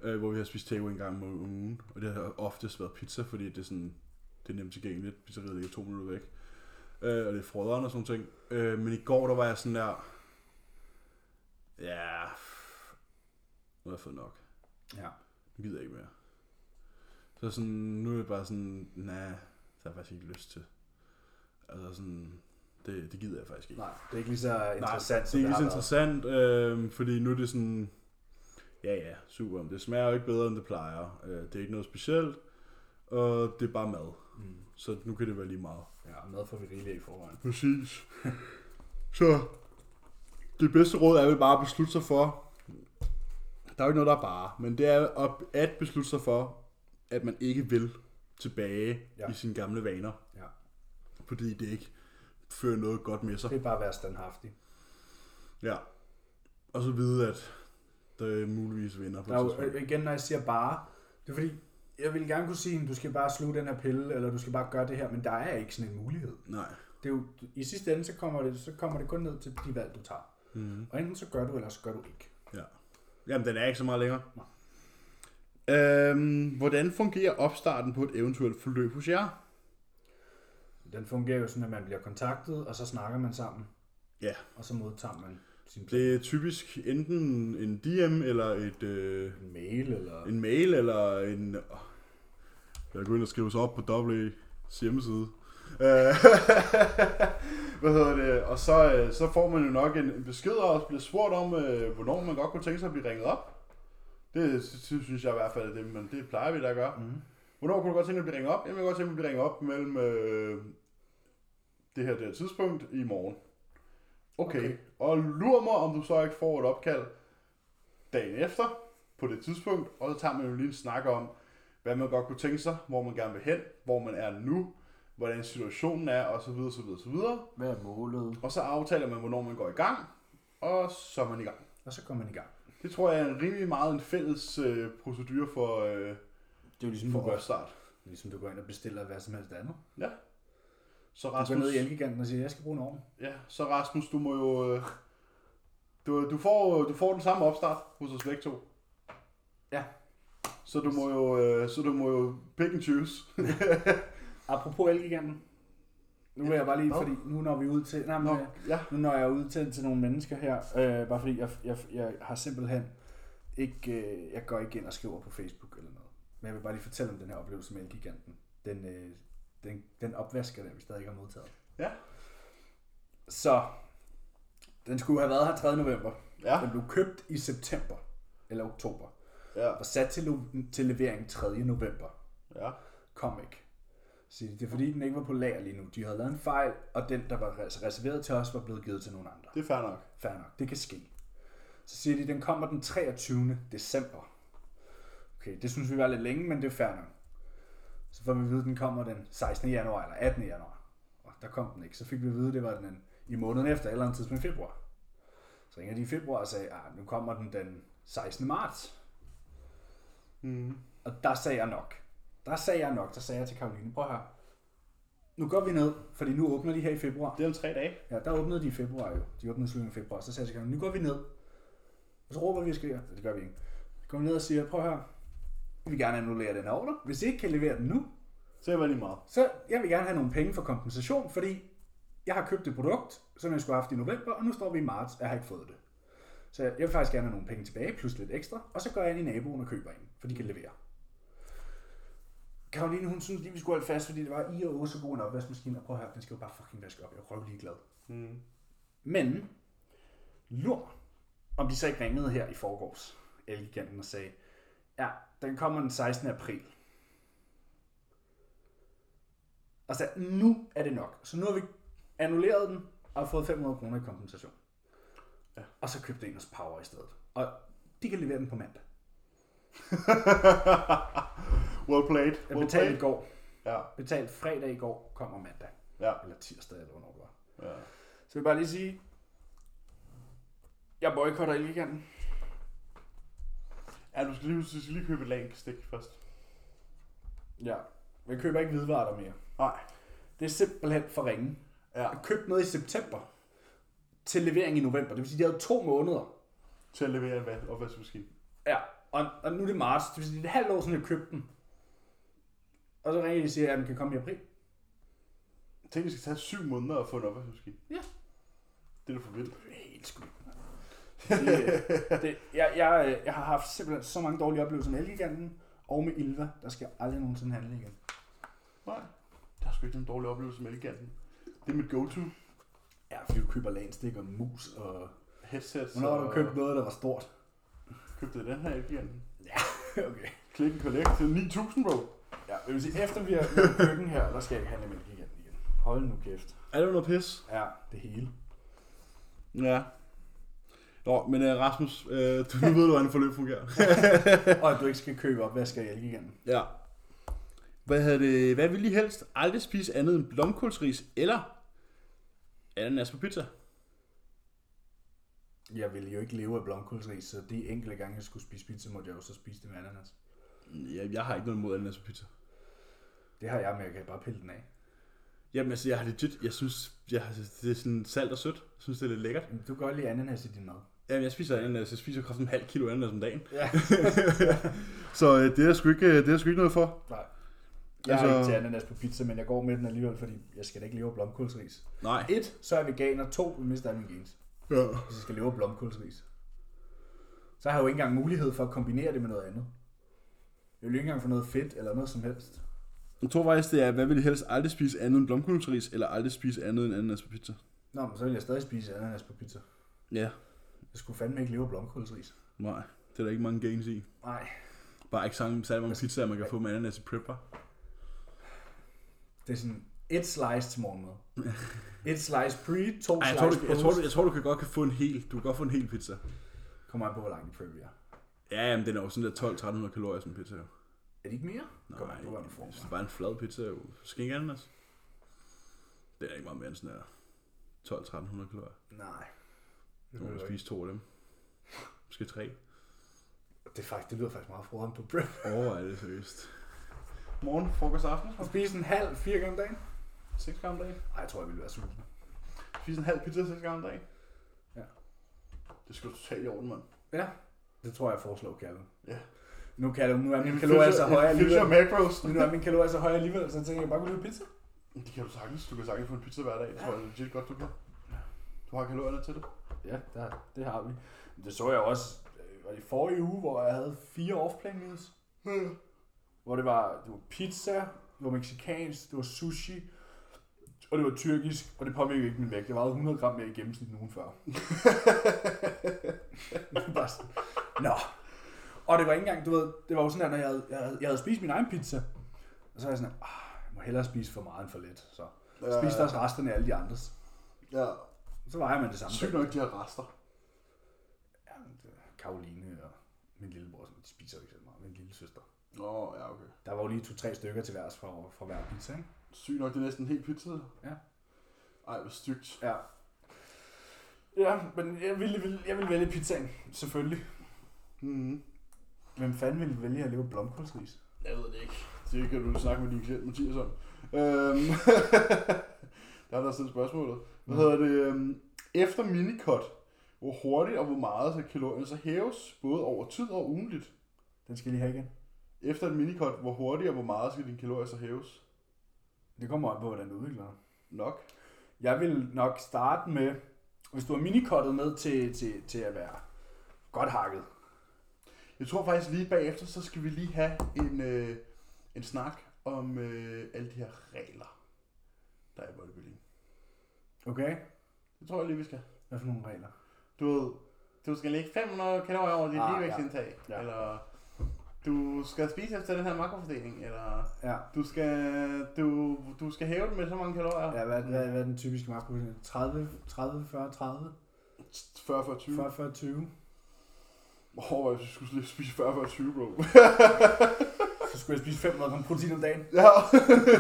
Øh, hvor vi har spist takeaway en gang om ugen. Og det har oftest været pizza, fordi det er sådan, det er nemt tilgængeligt. Pizzeriet ligger to minutter væk. Øh, og det er frøderen og sådan ting. Øh, men i går, der var jeg sådan der, ja, nu har jeg fået nok. Ja. Nu gider jeg ikke mere. Så sådan, nu er det bare sådan, nej, det har jeg faktisk ikke lyst til. Altså sådan, det, det gider jeg faktisk ikke. Nej, det er ikke lige så interessant, Nej, det er ikke har så interessant, øh, fordi nu er det sådan, ja ja, super, men det smager jo ikke bedre, end det plejer. Øh, det er ikke noget specielt, og det er bare mad. Mm. Så nu kan det være lige meget. Ja, mad får vi rigeligt i forvejen. Præcis. Så det bedste råd er vel bare at beslutte sig for, der er jo ikke noget, der er bare, men det er at beslutte sig for, at man ikke vil tilbage Ja. i sine gamle vaner, Ja. fordi det ikke fører noget godt med sig. Det er bare at være standhaftig. Ja. Og så vide, at der muligvis vinder på Der er igen, når jeg siger bare, det er fordi, jeg vil gerne kunne sige, at du skal bare sluge den her pille, eller du skal bare gøre det her, men der er ikke sådan en mulighed. Nej. Det er jo, I sidste ende, så kommer, det, så kommer det kun ned til de valg, du tager. Mm. Og enten så gør du, eller så gør du ikke. Ja. Jamen, den er ikke så meget længere. Nej. Øhm, hvordan fungerer opstarten på et eventuelt forløb hos jer? Den fungerer jo sådan, at man bliver kontaktet, og så snakker man sammen. Ja. Og så modtager man sin Det er typisk enten en DM eller et, øh, en mail, eller... en mail eller en... Jeg går ind og skriver sig op på WA's hjemmeside. Øh, Hvad hedder det? Og så, øh, så får man jo nok en, en besked og bliver spurgt om, øh, hvornår man godt kunne tænke sig at blive ringet op. Det sy- synes jeg i hvert fald er det, men det plejer vi da at gøre. Mm. Hvornår kunne du godt tænke dig at blive ringet op? Jamen, jeg kunne godt tænke mig at blive ringet op mellem øh, det her, det her tidspunkt i morgen. Okay. Okay. okay. Og lur mig, om du så ikke får et opkald dagen efter på det tidspunkt, og så tager man jo lige en snak om, hvad man godt kunne tænke sig, hvor man gerne vil hen, hvor man er nu, hvordan situationen er, og så videre, så videre, så videre. Hvad er målet? Og så aftaler man, hvornår man går i gang, og så er man i gang. Og så kommer man i gang. Det tror jeg er en rimelig meget en fælles øh, procedure for, øh, Det er jo ligesom, du for går, opstart. ligesom du går ind og bestiller hvad som helst andet. Ja. Så Du går Rasmus, ned i Elgiganten og siger, jeg skal bruge en ovn. ja, så Rasmus, du må jo... Øh, du, du, får, du får den samme opstart hos os begge to. Ja. Så du må jo, øh, så du må jo pick and choose. Apropos Elgiganten. Nu vil jeg bare lige, fordi nu når vi ud til... Nej, men, Nå, øh, ja. Nu når jeg er ude til, til nogle mennesker her, øh, bare fordi jeg, jeg, jeg har simpelthen ikke, øh, jeg går ikke ind og skriver på Facebook eller noget. Men jeg vil bare lige fortælle om den her oplevelse med Elgiganten. Den, øh, den, den opvasker, der vi stadig ikke har modtaget. Ja. Så, den skulle have været her 3. november. Ja. Den blev købt i september eller oktober. Ja. Og sat til, til levering 3. november. Ja. Kom ikke. Så det er fordi, den ikke var på lager lige nu. De havde lavet en fejl, og den, der var res- reserveret til os, var blevet givet til nogle andre. Det er fair nok. Fair nok, det kan ske. Så siger de, den kommer den 23. december. Okay, det synes vi var lidt længe, men det er fair nok. Så får vi at vide, at den kommer den 16. januar eller 18. januar. Og der kom den ikke. Så fik vi at vide, at det var den i måneden efter, eller en tidspunkt i februar. Så ringer de i februar og sagde, at nu kommer den den 16. marts. Mm. Og der sagde jeg nok. Der sagde jeg nok. Der sagde jeg til Karoline, prøv her. Nu går vi ned, fordi nu åbner de her i februar. Det er om tre dage. Ja, der åbnede de i februar jo. De åbnede slutningen af februar. Så sagde jeg til Karoline, nu går vi ned. Og så råber vi og skriger. Det gør vi ikke. Så går vi ned og siger, prøv her. Vi vil gerne annullere den her ordre. Hvis I ikke kan levere den nu, Så er det lige meget. så jeg vil gerne have nogle penge for kompensation, fordi jeg har købt et produkt, som jeg skulle have haft i november, og nu står vi i marts, og jeg har ikke fået det. Så jeg vil faktisk gerne have nogle penge tilbage, plus lidt ekstra, og så går jeg ind i naboen og køber en, for de kan levere. Karoline, hun synes lige, vi skulle holde fast, fordi det var i og så god en opvaskemaskine, og prøv at høre, den skal jo bare fucking vaske op, jeg er røv ligeglad. Mm. Men, lur, om de så ikke ringede her i forgårs, Elgiganten, og sagde, ja, den kommer den 16. april. Og så nu er det nok. Så nu har vi annulleret den, og har fået 500 kroner i kompensation. Ja. Og så købte en hos Power i stedet. Og de kan levere den på mandag. well played. Jeg Well betalte played. i går. Ja. Betalt fredag i går, kommer mandag. Ja. Eller tirsdag, eller hvornår det var. ja. Så jeg vil bare lige sige, jeg boykotter Elgiganten. Ja, du skal lige, du skal lige købe et langstik først. Ja. Jeg køber ikke hvidvarer mere. Nej. Det er simpelthen for ringe. Ja. Jeg købte noget i september til levering i november. Det vil sige, de havde to måneder. Til at levere en opvaskemaskine. Ja, og, og nu er det marts. Det vil sige, det er et halvt år siden, jeg købte den. Og så ringer de og siger, at den kan komme i april. Tænk, det skal tage syv måneder at få en opvaskemaskine. Ja. Det er da for vildt. Det er helt sgu. Det, det, jeg, jeg, jeg har haft simpelthen så mange dårlige oplevelser med Elgiganten og med Ilva. Der skal jeg aldrig nogensinde handle igen. Nej. Der er sgu ikke en dårlig oplevelse med Eleganten. Det er mit go-to. Ja, fordi du køber lanstik og mus og... Headsets. Hvornår har du købt noget, der var stort? Købte den her Eleganten. okay. Click and collect til 9000, bro. Ja, jeg vil sige, efter vi har lavet køkken her, der skal jeg ikke handle med Elgiganten igen. Hold nu kæft. Er det noget pis? Ja, det hele. Ja. Nå, men uh, Rasmus, uh, du, nu ved du, hvordan forløb fungerer. og at du ikke skal købe op, hvad skal jeg Elgiganten? ja. Hvad, havde det, hvad vil I helst? Aldrig spise andet end blomkålsris eller ananas på pizza? Jeg ville jo ikke leve af blomkålsris, så de enkelte gange, jeg skulle spise pizza, måtte jeg jo så spise det med ananas. Jeg, jeg har ikke noget imod ananas på pizza. Det har jeg, men jeg kan bare pille den af. Jamen altså, jeg har legit, jeg synes, jeg, det er sådan salt og sødt. Jeg synes, det er lidt lækkert. Jamen, Du kan godt lide ananas i din mad. Jamen, jeg spiser ananas. Jeg spiser kraften en halv kilo ananas om dagen. Ja. Så øh, det er sgu ikke, det er sgu ikke noget for. Nej. Jeg altså... Er ikke til ananas på pizza, men jeg går med den alligevel, fordi jeg skal da ikke leve af blomkålsris. Nej. Et, så er jeg veganer. To, vi mister alle mine gens. Ja. Hvis jeg skal leve af blomkålsris. Så har jeg jo ikke engang mulighed for at kombinere det med noget andet. Jeg vil jo ikke engang få noget fedt eller noget som helst. Jeg tror faktisk, det er, hvad vil I helst aldrig spise andet end blomkålsris, eller aldrig spise andet end ananas på pizza? Nå, men så vil jeg stadig spise ananas på pizza. Ja. Jeg skulle fandme ikke leve af blomkålsris. Nej, det er der ikke mange gains i. Nej. Bare ikke særlig særlig mange pizzaer, man kan få med ananas i prep, var. Det er sådan et slice til morgenmad. Et slice pre, to Ej, slice jeg, tror, du, jeg, tror, du, jeg tror, du kan godt kan få en hel, du kan godt få en hel pizza. Kommer an på, hvor langt i prep vi er. Ja, jamen, den er jo sådan der 12-1300 kalorier, sådan en pizza. Jo. Er det ikke mere? Nej, an på, hvad du får. det er bare en flad pizza, jo. Skal ikke ananas? Det er ikke meget mere end sådan der 12-1300 kalorier. Nej. Det, Du må spise to af dem. Måske tre. det, er faktisk, det lyder faktisk meget froderen på prep. Overvej det seriøst. Morgen, frokost og aften. At spise en halv, fire gange om dagen? 6 gange om dagen. Nej, jeg tror, jeg ville være sulten. Spise en halv pizza 6 gange om dagen. Ja. Det skal du totalt i orden, mand. Ja, det tror jeg, jeg foreslår, Callum. Ja. Nu, Callum, nu er min kalorier så høje Fisher alligevel. macros. Nu er min kalorier så høje alligevel, så jeg tænker, jeg bare gå lide pizza. Det kan du sagtens. Du kan sagtens få en pizza hver dag. Det tror jeg legit godt, du kan. Du har kalorierne til det. Ja, der, det har vi. Det så jeg også øh, var i forrige uge, hvor jeg havde fire off-plan meals. Hvor det var, det var pizza, det var mexicansk, det var sushi, og det var tyrkisk, og det påvirkede ikke min vægt. Jeg vejede 100 gram mere i gennemsnit end ugen før. Bare sådan, Nå. Og det var ikke engang, du ved, det var jo sådan der, når jeg havde, jeg havde, jeg havde spist min egen pizza, og så var jeg sådan, ah, jeg må hellere spise for meget end for lidt. Så Ja, spiste også resterne af alle de andres. Ja. Så vejer man det samme. Sygt nok, de har rester. Ja, Karoline og min lillebror, de spiser ikke så meget. Min lille søster. Åh, oh, ja, okay. Der var jo lige to-tre stykker til værs fra, fra hver pizza, ikke? Sygt nok, det er næsten en hel pizza. Ja. Ej, hvor stygt. Ja. Ja, men jeg ville, vil, jeg ville vælge pizzaen, selvfølgelig. Mm. Hvem fanden ville vælge at leve blomkålsris? Jeg ved det ikke. Det kan du snakke med din klient Mathias om. Øhm, der er der stillet spørgsmålet. Hvad Mm. hedder det? øhm, Efter minicut, hvor hurtigt og hvor meget skal kalorierne så hæves, både over tid og ugenligt? Den skal jeg lige have igen. Efter et minicut, hvor hurtigt og hvor meget skal dine kalorier så hæves? Det kommer an på, hvordan du udvikler dig. Nok. Jeg vil nok starte med, hvis du har minikottet ned til, til, til at være godt hakket. Jeg tror faktisk lige bagefter, så skal vi lige have en, øh, en snak om øh, alle de her regler, der er i bodybuilding. Okay? Det tror jeg lige, vi skal. Hvad for nogle regler? Du ved, du skal lægge 500 kalorier over dit Ah, ah, ligevægtsindtag. Ja. Ja. Eller du skal spise efter den her makrofordeling. Eller Ja. du skal, du, du skal hæve den med så mange kalorier. Ja, hvad, hvad, hvad er den typiske makro? 30, 30, 40, 30? 40 40 20. 40, 40, 20? Åh, oh, jeg skulle spise 40 40 20, bro. Så skulle jeg spise 500 gram protein om dagen. ja.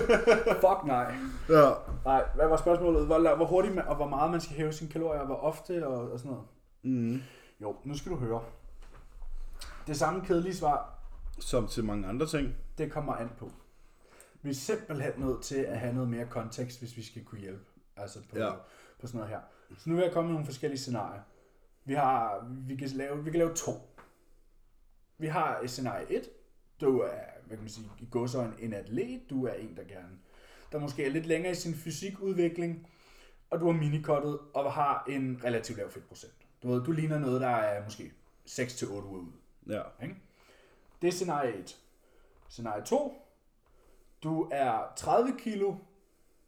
Fuck nej. ja. Nej, hvad var spørgsmålet? Hvor, hvor hurtigt man, og hvor meget man skal hæve sine kalorier, hvor ofte og, og sådan noget? Mm. Jo, nu skal du høre. Det samme kedelige svar, Som til mange andre ting. det kommer an på. Vi er simpelthen nødt til at have noget mere kontekst, hvis vi skal kunne hjælpe. Altså på, Ja. på sådan noget her. Så nu vil jeg komme med nogle forskellige scenarier. Vi, har, vi, kan lave, vi kan lave to. Vi har et scenarie 1. Du er, hvad kan man sige, i godsøjne en atlet. Du er en, der gerne, der måske er lidt længere i sin fysikudvikling. Og du har minikottet og har en relativt lav fedtprocent. Du ved, du ligner noget, der er måske 6-8 uger ud. Ja. Det er scenarie 1. Scenarie 2. Du er 30 kilo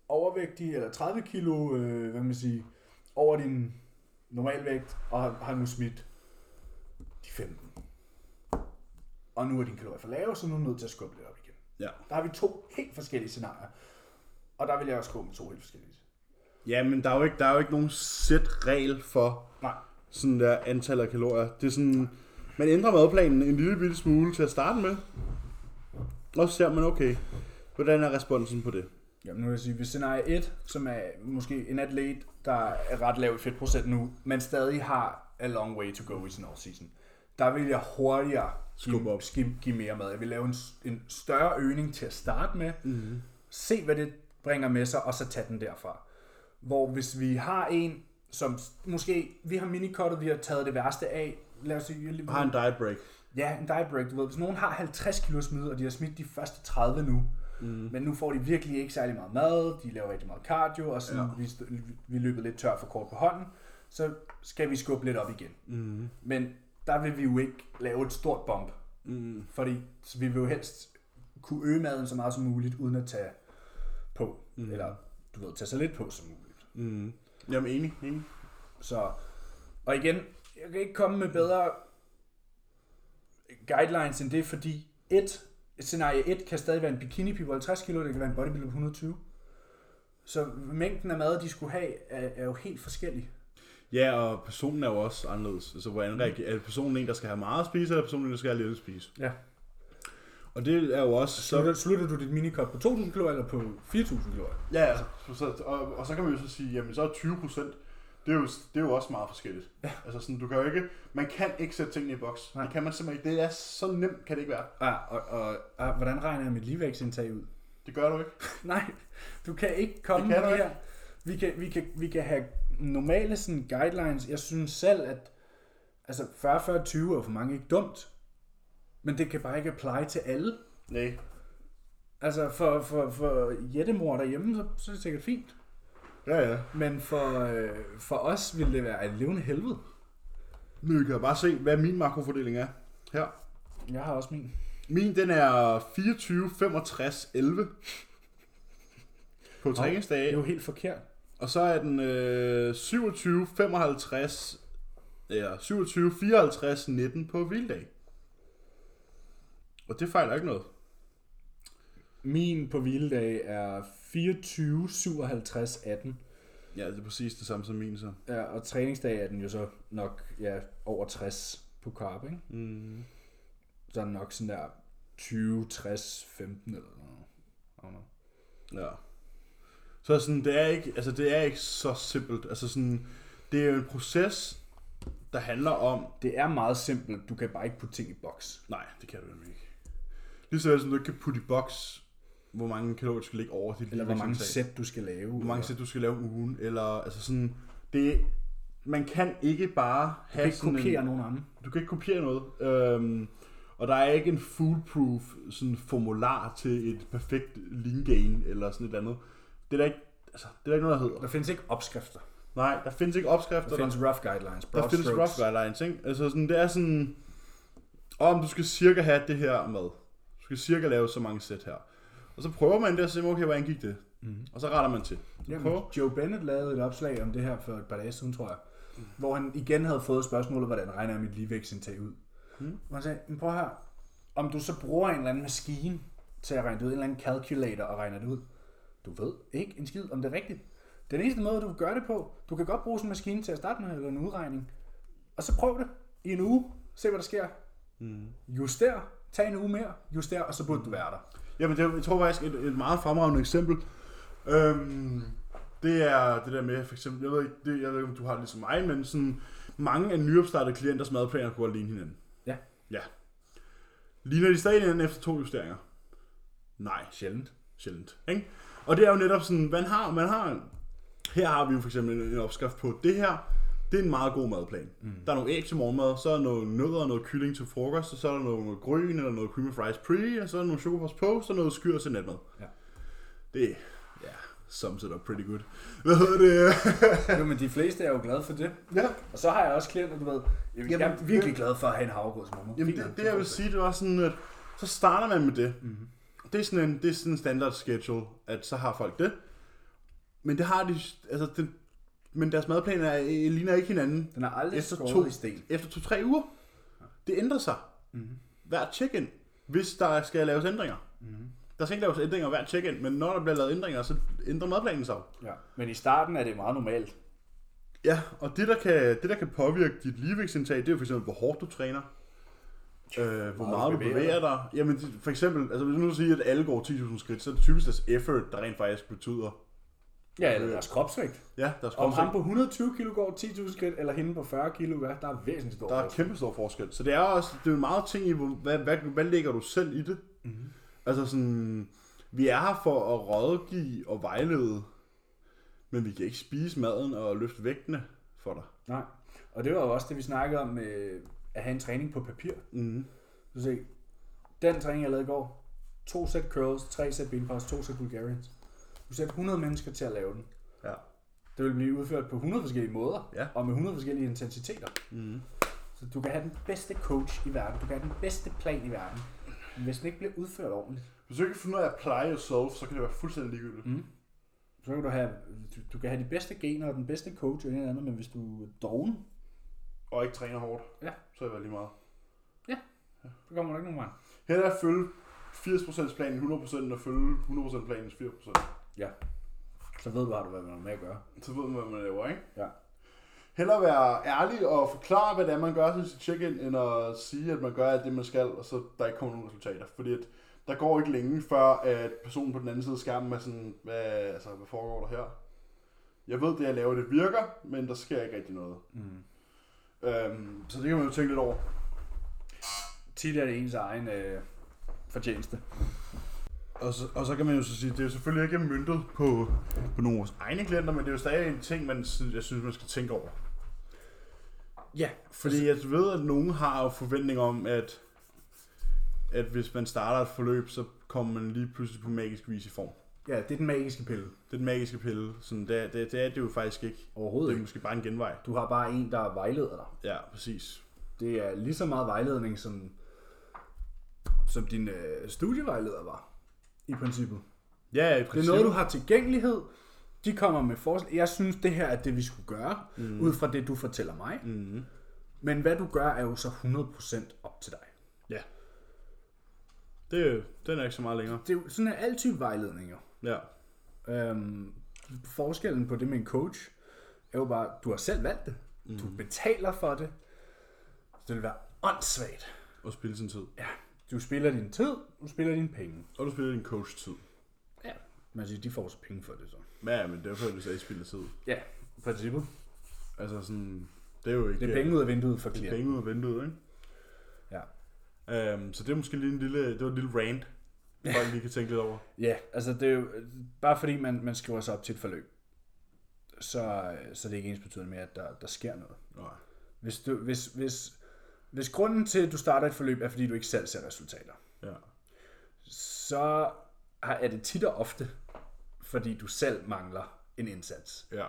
overvægtig, eller 30 kilo, øh, hvad kan man sige, over din normalvægt, og har, har nu smidt de 15. Og nu er din kalorier for lave, så nu er du nødt til at skubbe lidt op igen. Ja. Der har vi to helt forskellige scenarier. Og der vil jeg også gå med to helt forskellige. Ja, men der er jo ikke, der er jo ikke nogen sæt regel for Nej. sådan der antal af kalorier. Det er sådan, man ændrer madplanen en lille bitte smule til at starte med. Og så ser man, okay, hvordan er responsen på det? Jamen, nu vil jeg sige, hvis scenarie 1, som er måske en atlet, der er ret lav i fedtprocent nu, men stadig har a long way to go i sin off-season. Der vil jeg hurtigere give, op. give, give mere med. Jeg vil lave en, en større øgning til at starte med. Mm-hmm. Se, hvad det bringer med sig, og så tage den derfra. Hvor hvis vi har en, som måske, vi har minikottet, vi har taget det værste af. Lad os sige, Har en diet break. Ja, en diet break, du ved. Hvis nogen har 50 kilo smid, og de har smidt de første 30 nu, Mm. men nu får de virkelig ikke særlig meget mad, de laver rigtig meget cardio, og sådan, Ja. vi, vi er løbet lidt tør for kort på hånden, så skal vi skubbe lidt op igen. Mm. Men der vil vi jo ikke lave et stort bump, Mm. fordi så vi vil jo helst kunne øge maden så meget som muligt, uden at tage på, mm. eller du ved, tage så lidt på som muligt. Mm. Jamen enig, enig. Så, og igen, jeg kan ikke komme med bedre guidelines end det, fordi et, scenarie 1 kan stadig være en bikini på 50 kilo, det kan være en bodybuilder på 120. Så mængden af mad, de skulle have, er, er jo helt forskellig. Ja, og personen er jo også anderledes. Altså, hvordan reagerer, er personen en, der skal have meget at spise, eller er personen en, der skal have lidt at spise? Ja. Og det er jo også... Slutter, slutter du dit minikop på 2.000 kilo eller på 4.000 kilo? Ja, altså, så, og, og så kan man jo så sige, jamen så er 20 procent, det er, jo, det er jo også meget forskelligt. Ja. Altså sådan, du kan jo ikke, man kan ikke sætte tingene i boks. Nej. Det kan man simpelthen ikke. Det er så nemt, kan det ikke være. Ah, og, og, og, hvordan regner jeg mit ligevægtsindtag ud? Det gør du ikke. Nej, du kan ikke komme Det kan med her. Vi kan, vi, kan, vi kan have normale sådan, guidelines. Jeg synes selv, at altså 40-40-20 er for mange ikke dumt. Men det kan bare ikke apply til alle. Nej. Altså for, for, for jættemor derhjemme, så, så er det sikkert fint. Ja, ja. Men for, øh, for os ville det være et levende helvede. Nu kan jeg bare se, hvad min makrofordeling er. Her. Jeg har også min. Min, den er 24, 65, 11. På Det er jo helt forkert. Og så er den øh, 27, 55, ja, 27, 54, 19 på hviledag. Og det fejler ikke noget. Min på hviledag er 24, 57, 18. Ja, det er præcis det samme som min så. Ja, og træningsdag er den jo så nok ja, over 60 på carb, ikke? Mm. Så er den nok sådan der 20, 60, 15 eller noget. Ja. Så sådan, det er ikke, altså det er ikke så simpelt. Altså sådan, det er jo en proces, der handler om, Det er meget simpelt. Du kan bare ikke putte ting i boks. nej, det kan du nemlig ikke. Lige så som du ikke kan putte i boks, hvor mange kalorier du skal lægge over dit Eller hvor mange sæt du skal lave. hvor mange sæt du skal lave om ugen, eller altså sådan, det, man kan ikke bare Du have kan ikke kopiere en, nogen anden. du kan ikke kopiere noget, øhm, og der er ikke en foolproof sådan formular til et perfekt lean gain, eller sådan et eller andet. Det er der ikke, altså, det er der ikke noget, der hedder. Der findes ikke opskrifter. Nej, der findes ikke opskrifter, Der findes rough guidelines. der, broad der findes strokes. rough guidelines, ikke? Altså sådan, det er sådan, om du skal cirka have det her med. Du skal cirka lave så mange sæt her. Og så prøver man det og siger, okay, hvordan gik det? Mhm. Og så retter man til. Jamen, Prøv. Joe Bennett lavede et opslag om det her for et par dage siden, tror jeg. Hvor han igen havde fået spørgsmålet, hvordan regner jeg mit ligevægtsindtag ud? Mm. Og han sagde, men prøv her, om du så bruger en eller anden maskine til at regne det ud, en eller anden calculator og regner det ud, du ved ikke en skid, om det er rigtigt. Den eneste måde, du kan gøre det på, du kan godt bruge sådan en maskine til at starte med, eller en udregning, og så prøv det i en uge, se hvad der sker. Mm. Juster, tag en uge mere, juster, og så burde du være der. Jamen, det, jeg tror faktisk, et, et meget fremragende eksempel, øhm, det er det der med, for eksempel, jeg ved ikke, det, jeg ved ikke, om du har det ligesom mig, men sådan, mange af nyopstartede klienters madplaner kunne ligne hinanden. Ja. Ja. Ligner de stadig hinanden efter to justeringer? Nej, Sjældent. sjældent. Ikke? Og det er jo netop sådan, man har, man har, her har vi jo for eksempel en, en opskrift på, det her, det er en meget god madplan. Mm. Der er nogle æg til morgenmad, så er noget nødder og noget kylling til frokost, og så er der noget grøn eller noget cream of fries pre, og så er der nogle chokopost post og noget skyr til natmad. Ja. Det, ja, sums it up pretty good. Hvad hedder det? jo, men de fleste er jo glade for det. ja, Og så har jeg også klienter, du ved, jeg, Jamen, jeg er virkelig glad for at have en havregrødsmormor. jamen det, det jeg vil sige, det var sådan, at så starter man med det. Mhm. Det er sådan en, det er sådan en standard schedule, at så har folk det. Men det har de, altså det, men deres madplaner er, ligner ikke hinanden Den er aldrig Efter skåret to- i sten. efter to-tre uger. Det ændrer sig. Mhm. Hver check-in, hvis der skal laves ændringer. Mhm. Der skal ikke laves ændringer hver check-in, men når der bliver lavet ændringer, så ændrer madplanen sig. Ja. Men i starten er det meget normalt. Ja, og det der kan, det, der kan påvirke dit ligevægtsindtag, det er jo for eksempel, hvor hårdt du træner. Øh, hvor meget, du bevæger dig. Jamen, for eksempel, altså hvis du nu siger, at alle går 10.000 skridt, så er det typisk deres effort, der rent faktisk betyder Ja, eller deres kropsvægt. Ja, deres Om ham kropsvægt. på 120 kilo går 10.000 skridt, eller hende på 40 kilo, hvad? Der er væsentligt stor Der er forskel. kæmpe stor forskel. Så det er også det er jo meget ting i, hvad, hvad, hvad lægger du selv i det? Mm-hmm. Altså sådan, vi er her for at rådgive og vejlede, men vi kan ikke spise maden og løfte vægtene for dig. Nej. Og det var jo også det, vi snakkede om med at have en træning på papir. Mm-hmm. Du se, den træning, jeg lavede i går, to sæt curls, tre sæt benpres, to sæt Bulgarians. Du sætter 100 mennesker til at lave den. Ja. Det vil blive udført på 100 forskellige måder, Ja. og med 100 forskellige intensiteter. Mm-hmm. Så du kan have den bedste coach i verden, du kan have den bedste plan i verden. Men hvis den ikke bliver udført ordentligt, Hvis du ikke kan finde ud af at apply yourself, så kan det være fuldstændig ligegyldigt. mm. så kan du have, du, du kan have de bedste gener og den bedste coach og en eller andet, men hvis du er doven, Og ikke træner hårdt, Ja. så er det lige meget. så kommer der ikke nogen vej. Her er at følge 80% planen 100% end at følge 100% planens 4%. Ja. Så ved du, har du hvad man har med at gøre. Så ved man, hvad man laver, ikke? Ja. Hellere være ærlig og forklare, hvad det er, man gør til sit check-in, end at sige, at man gør alt det, man skal, og så der ikke kommer nogen resultater. Fordi at der går ikke længe, før at personen på den anden side af skærmen er sådan, hvad, altså, hvad foregår der her? Jeg ved, det jeg laver, det virker, men der sker ikke rigtig noget. Mm. Øhm, så det kan man jo tænke lidt over. Tit er det ens egen øh, fortjeneste. Og så, og så kan man jo så sige, det er jo selvfølgelig ikke myndet på, på nogle af vores egne klienter, men det er jo stadig en ting, man, jeg synes, man skal tænke over. Ja, Fordi jeg ved, at nogen har jo forventning om, at, at hvis man starter et forløb, så kommer man lige pludselig på magisk vis i form. ja, det er den magiske pille. Det er den magiske pille. Sådan, det, er- det, det er det jo faktisk ikke. Overhovedet Det er ikke. måske bare en genvej. Du har bare en, der vejleder dig. Ja, præcis. Det er lige så meget vejledning, som, som din øh, studievejleder var, i princippet. Ja, i Det er noget, du har tilgængelighed. De kommer med forslag. Jeg synes, det her er det, vi skulle gøre, mm. ud fra det, du fortæller mig. Mm. Men hvad du gør, er jo så 100% op til dig. Ja. Det, er jo- den er ikke så meget længere. Det er jo sådan er alle type vejledning jo. Ja. Øhm, forskellen på det med en coach, er jo bare, du har selv valgt det. Mm. Du betaler for det. Så det vil være åndssvagt. Og spille sin tid. Ja, du spiller din tid, du spiller dine penge. Og du spiller din coach tid. Ja, man siger, de får så penge for det så. Ja, men derfor er det så, at I spiller tid. Ja, i princippet. Altså sådan, det er jo ikke... Det er penge ud af vinduet for Det er klienten. penge ud af vinduet, ikke? Ja. Um, så det er måske lige en lille, det var en lille rant, folk lige kan tænke lidt over. Ja, altså det er jo, bare fordi man, man skriver sig op til et forløb, så, så er det ikke ens betydende med, at der, der sker noget. Nej. Hvis, du, hvis, hvis, hvis grunden til, at du starter et forløb, er fordi du ikke selv ser resultater, Ja. så er det tit og ofte, fordi du selv mangler en indsats. Ja.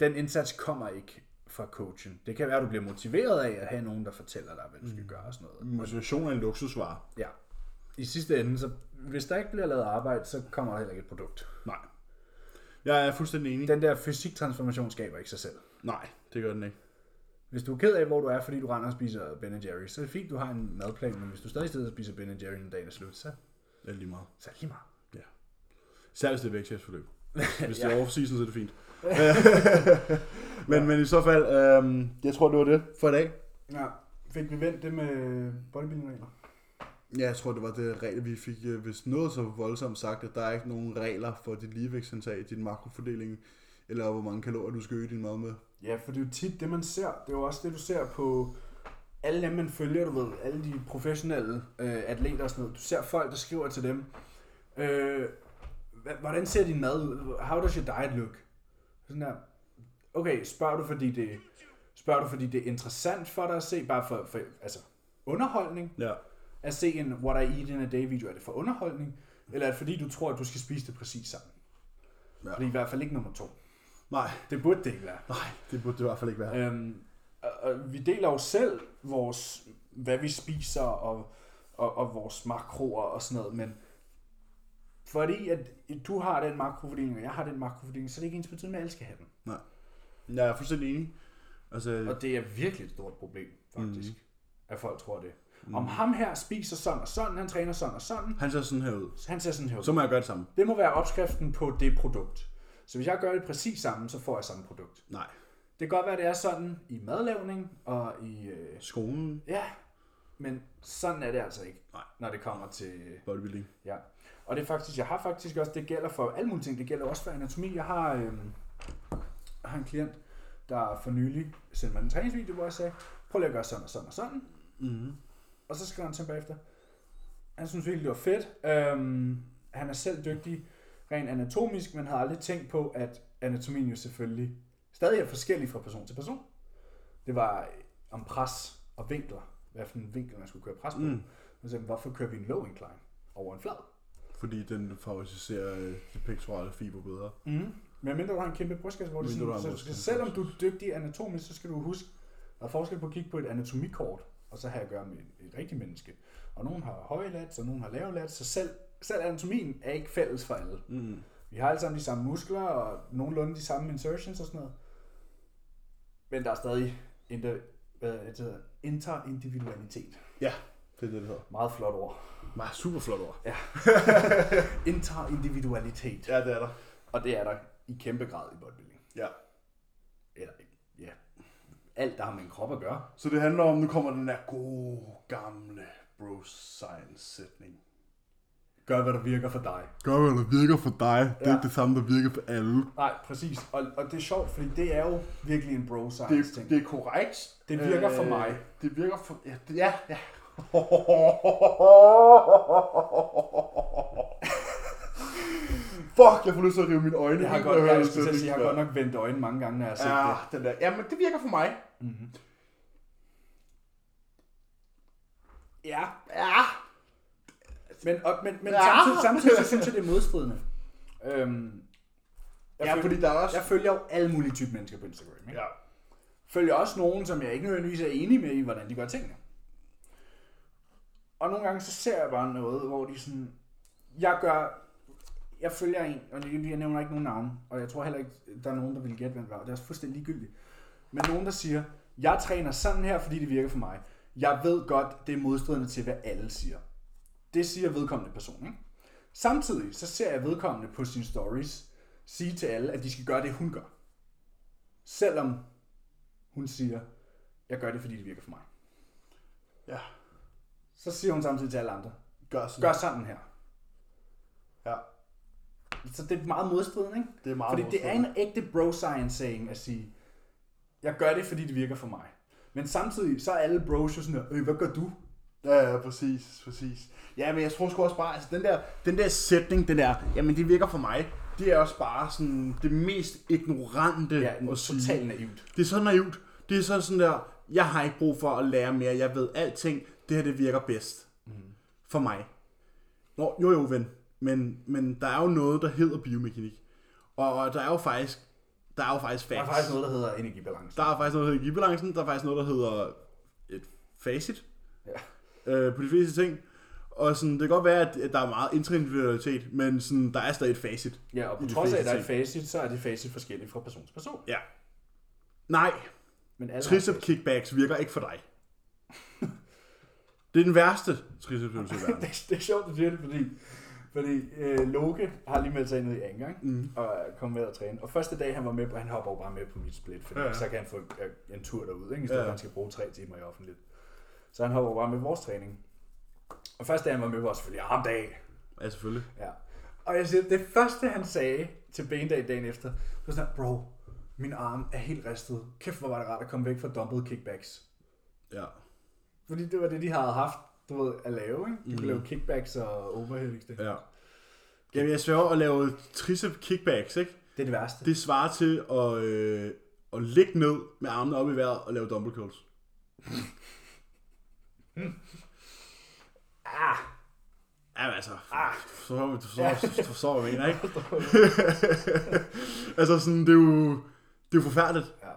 Den indsats kommer ikke fra coachen. Det kan være, at du bliver motiveret af at have nogen, der fortæller dig, hvad du skal gøre og sådan noget. Motivation er en luksusvare. Ja. I sidste ende, så hvis der ikke bliver lavet arbejde, så kommer der heller ikke et produkt. Nej. Jeg er fuldstændig enig. Den der fysiktransformation skaber ikke sig selv. Nej, det gør den ikke. Hvis du er ked af, hvor du er, fordi du render og spiser Ben Jerry, så er det fint, du har en madplan, men hvis du stadig sidder og spiser Ben Jerry, når dagen er slut, så, Det er lige meget. så er det lige meget. Særligt hvis det er vægttabsforløb. Hvis det Ja. er off-season, så er det fint. men, men i så fald, øhm, jeg tror, det var det for i dag. Ja, fik vi vendt det med bodybuilding-regler? Ja, jeg tror, det var det regel, vi fik, øh, hvis noget så voldsomt sagt, at der er ikke nogen regler for dit ligevægtsindtag, din makrofordeling, eller hvor mange kalorier du skal øge din mad med. Ja, for det er jo tit det, man ser. Det er jo også det, du ser på alle dem, man følger, du ved, alle de professionelle øh, atleter og sådan noget. Du ser folk, der skriver til dem, øh, "Hva- hvordan ser din mad ud? How does your diet look? Sådan der. Okay, spørger du, fordi det, spørger du, fordi det er interessant for dig at se, bare for, for altså, underholdning? Ja. At se en What I Eat in a Day video, er det for underholdning? Eller er det fordi, du tror, at du skal spise det præcis sammen? Ja. Ja. Det er i hvert fald ikke nummer to. Nej, Det burde det ikke være. nej, det burde det i hvert fald ikke være. Øhm, og, vi deler jo selv vores, hvad vi spiser og, og, og vores makroer og sådan noget, men fordi at du har den makrofordeling, og jeg har den makrofordeling, så er det ikke ens betydende, at alle skal have den. Jeg er fuldstændig enig. Altså, Og det er virkelig et stort problem, faktisk, mm. at folk tror det. Mm. Om ham her spiser sådan og sådan, han træner sådan og sådan, han ser sådan her ud. han ser sådan her ud. Så må jeg gøre det samme. Det må være opskriften på det produkt. Så hvis jeg gør det præcis samme, så får jeg samme produkt. Nej. Det kan godt være, det er sådan i madlavning og i... Øh, Skolen, Ja, men sådan er det altså ikke, Nej. når det kommer til... bodybuilding. Ja. Og det er faktisk, jeg har faktisk også, det gælder for alle mulige ting, det gælder også for anatomi. Jeg har, øh, jeg har en klient, der for nylig sendte mig en træningsvideo, hvor jeg sagde, prøv lige at gøre sådan og sådan og sådan. Mm-hmm. Og så skrev han tilbage efter. Han synes virkelig, det var fedt. Øhm, han er selv dygtig rent anatomisk, men havde aldrig tænkt på, at anatomien jo selvfølgelig stadig er forskellig fra person til person. Det var om pres og vinkler. Hvad for en vinkel, man skulle køre pres på. Mm. Eksempel, hvorfor kører vi en low incline over en flad? Fordi den favoriserer øh, de pektorale fiber bedre. Mm. Men mindre du har en kæmpe brystkasse, hvor det har sådan, så, så, selvom du er dygtig anatomisk, så skal du huske, der er forskel på at kigge på et anatomikort, og så have at gøre med et, et rigtigt menneske. Og nogen har høje lats, og nogen har lave lats, så selv, selv anatomien er ikke fælles for alle. Mm. Vi har alle sammen de samme muskler, og nogenlunde de samme insertions og sådan noget. Men der er stadig inter, hvad det hedder, interindividualitet. Ja, det er det, det hedder. Meget flot ord. Meget super flot ord. Interindividualitet. Ja, det er der. Og det er der i kæmpe grad i bodybuilding. Ja. Eller, ja. Alt, der har med en krop at gøre. Så det handler om, nu kommer den der gode, gamle bro science sætning. Gør, hvad der virker for dig. Gør, hvad der virker for dig. Det er ikke det samme, der virker for alle. Nej, præcis. Og, og det er sjovt, fordi det er jo virkelig en bro science Det, ting. det er korrekt. Det virker for mig. Det virker for... Ja, det, ja. ja. Fuck, jeg får lyst til at rive mine øjne. jeg har, godt, jeg, jeg, sige, jeg har sætning godt nok vendt øjnene mange gange, når jeg har set Ja, det. den der. Jamen, det virker for mig. Mm-hmm. Ja, Ja. Men, og, men, men Ja. samtidig, samtidig så synes jeg, det er modstridende. Øhm, jeg, Ja, følger, fordi der er også... jeg følger jo alle mulige typer mennesker på Instagram. Ikke? Ja. følger også nogen, som jeg ikke nødvendigvis er enig med i, hvordan de gør tingene. Og nogle gange så ser jeg bare noget, hvor de sådan, jeg gør, jeg følger en, og jeg jeg nævner ikke nogen navn, og jeg tror heller ikke, der er nogen, der vil gætte, hvem det var, det er fuldstændig ligegyldigt. Men nogen, der siger, jeg træner sådan her, fordi det virker for mig. Jeg ved godt, det er modstridende til, hvad alle siger. Det siger vedkommende person, ikke? Samtidig så ser jeg vedkommende på sine stories sige til alle, at de skal gøre det, hun gør. Selvom hun siger, jeg gør det, fordi det virker for mig. Ja. Så siger hun samtidig til alle andre, Gør sådan. gør sådan her. Ja. Så det er meget modstridende, ikke? Det er meget Fordi det er en ægte bro science saying at sige, jeg gør det, fordi det virker for mig. Men samtidig, så er alle bros jo sådan her, øh, hvad gør du? Ja, ja, præcis, præcis. Ja, men jeg tror sgu også bare, altså den der, den der sætning, den der, jamen det virker for mig, det er også bare sådan det mest ignorante Ja, at sige. totalt naivt. Det er så naivt. Det er så sådan der, jeg har ikke brug for at lære mere, jeg ved alting, det her det virker bedst. Mm. For mig. Nå, jo jo ven, men, men der er jo noget, der hedder biomekanik. Og, der er jo faktisk, der er jo faktisk facts. Der er faktisk noget, der hedder energibalance. Der er faktisk noget, der hedder energibalancen, der er faktisk noget, der hedder et facit Ja. Øh, på de fleste ting. Og sådan, det kan godt være, at at der er meget interindividualitet, men sådan, der er stadig et facit. Ja, og på trods af, at der er et facit, så er det facit forskelligt fra person til person. Ja. Nej, Men alle tricep kickbacks virker ikke for dig. det er den værste tricepsøvelse i verden. det, er- det er sjovt, du siger det, fordi, fordi øh, Loke har lige meldt sig ind i gang, Mm. og kommet med at træne. Og første dag, han var med på, han hopper jo bare med på mit split, fordi Ja, så kan han få en, tur derud, ikke? i stedet Ja, for, at han skal bruge tre timer i offentligt. Så han hopper bare med vores træning. Og første dag, han var med, var selvfølgelig arm dag. Ja, selvfølgelig. Ja. Og jeg siger, det første, han sagde til bendag dagen efter, var sådan, her, bro, min arm er helt ristet. Kæft, hvor var det rart at komme væk fra dumbbell kickbacks. Ja. Fordi det var det, de havde haft, du ved, at lave, ikke? De kunne Mhm. lave kickbacks og overhead extensions. ja. Jamen, jeg sværger at lave tricep kickbacks, ikke? Det er det værste. Det svarer til at, øh, at ligge ned med armene op i vejret og lave dumbbell curls. Ah, Ja, altså, Ah. så forstår, jeg mener, ikke? altså sådan, det er jo, det er jo forfærdeligt. Ja.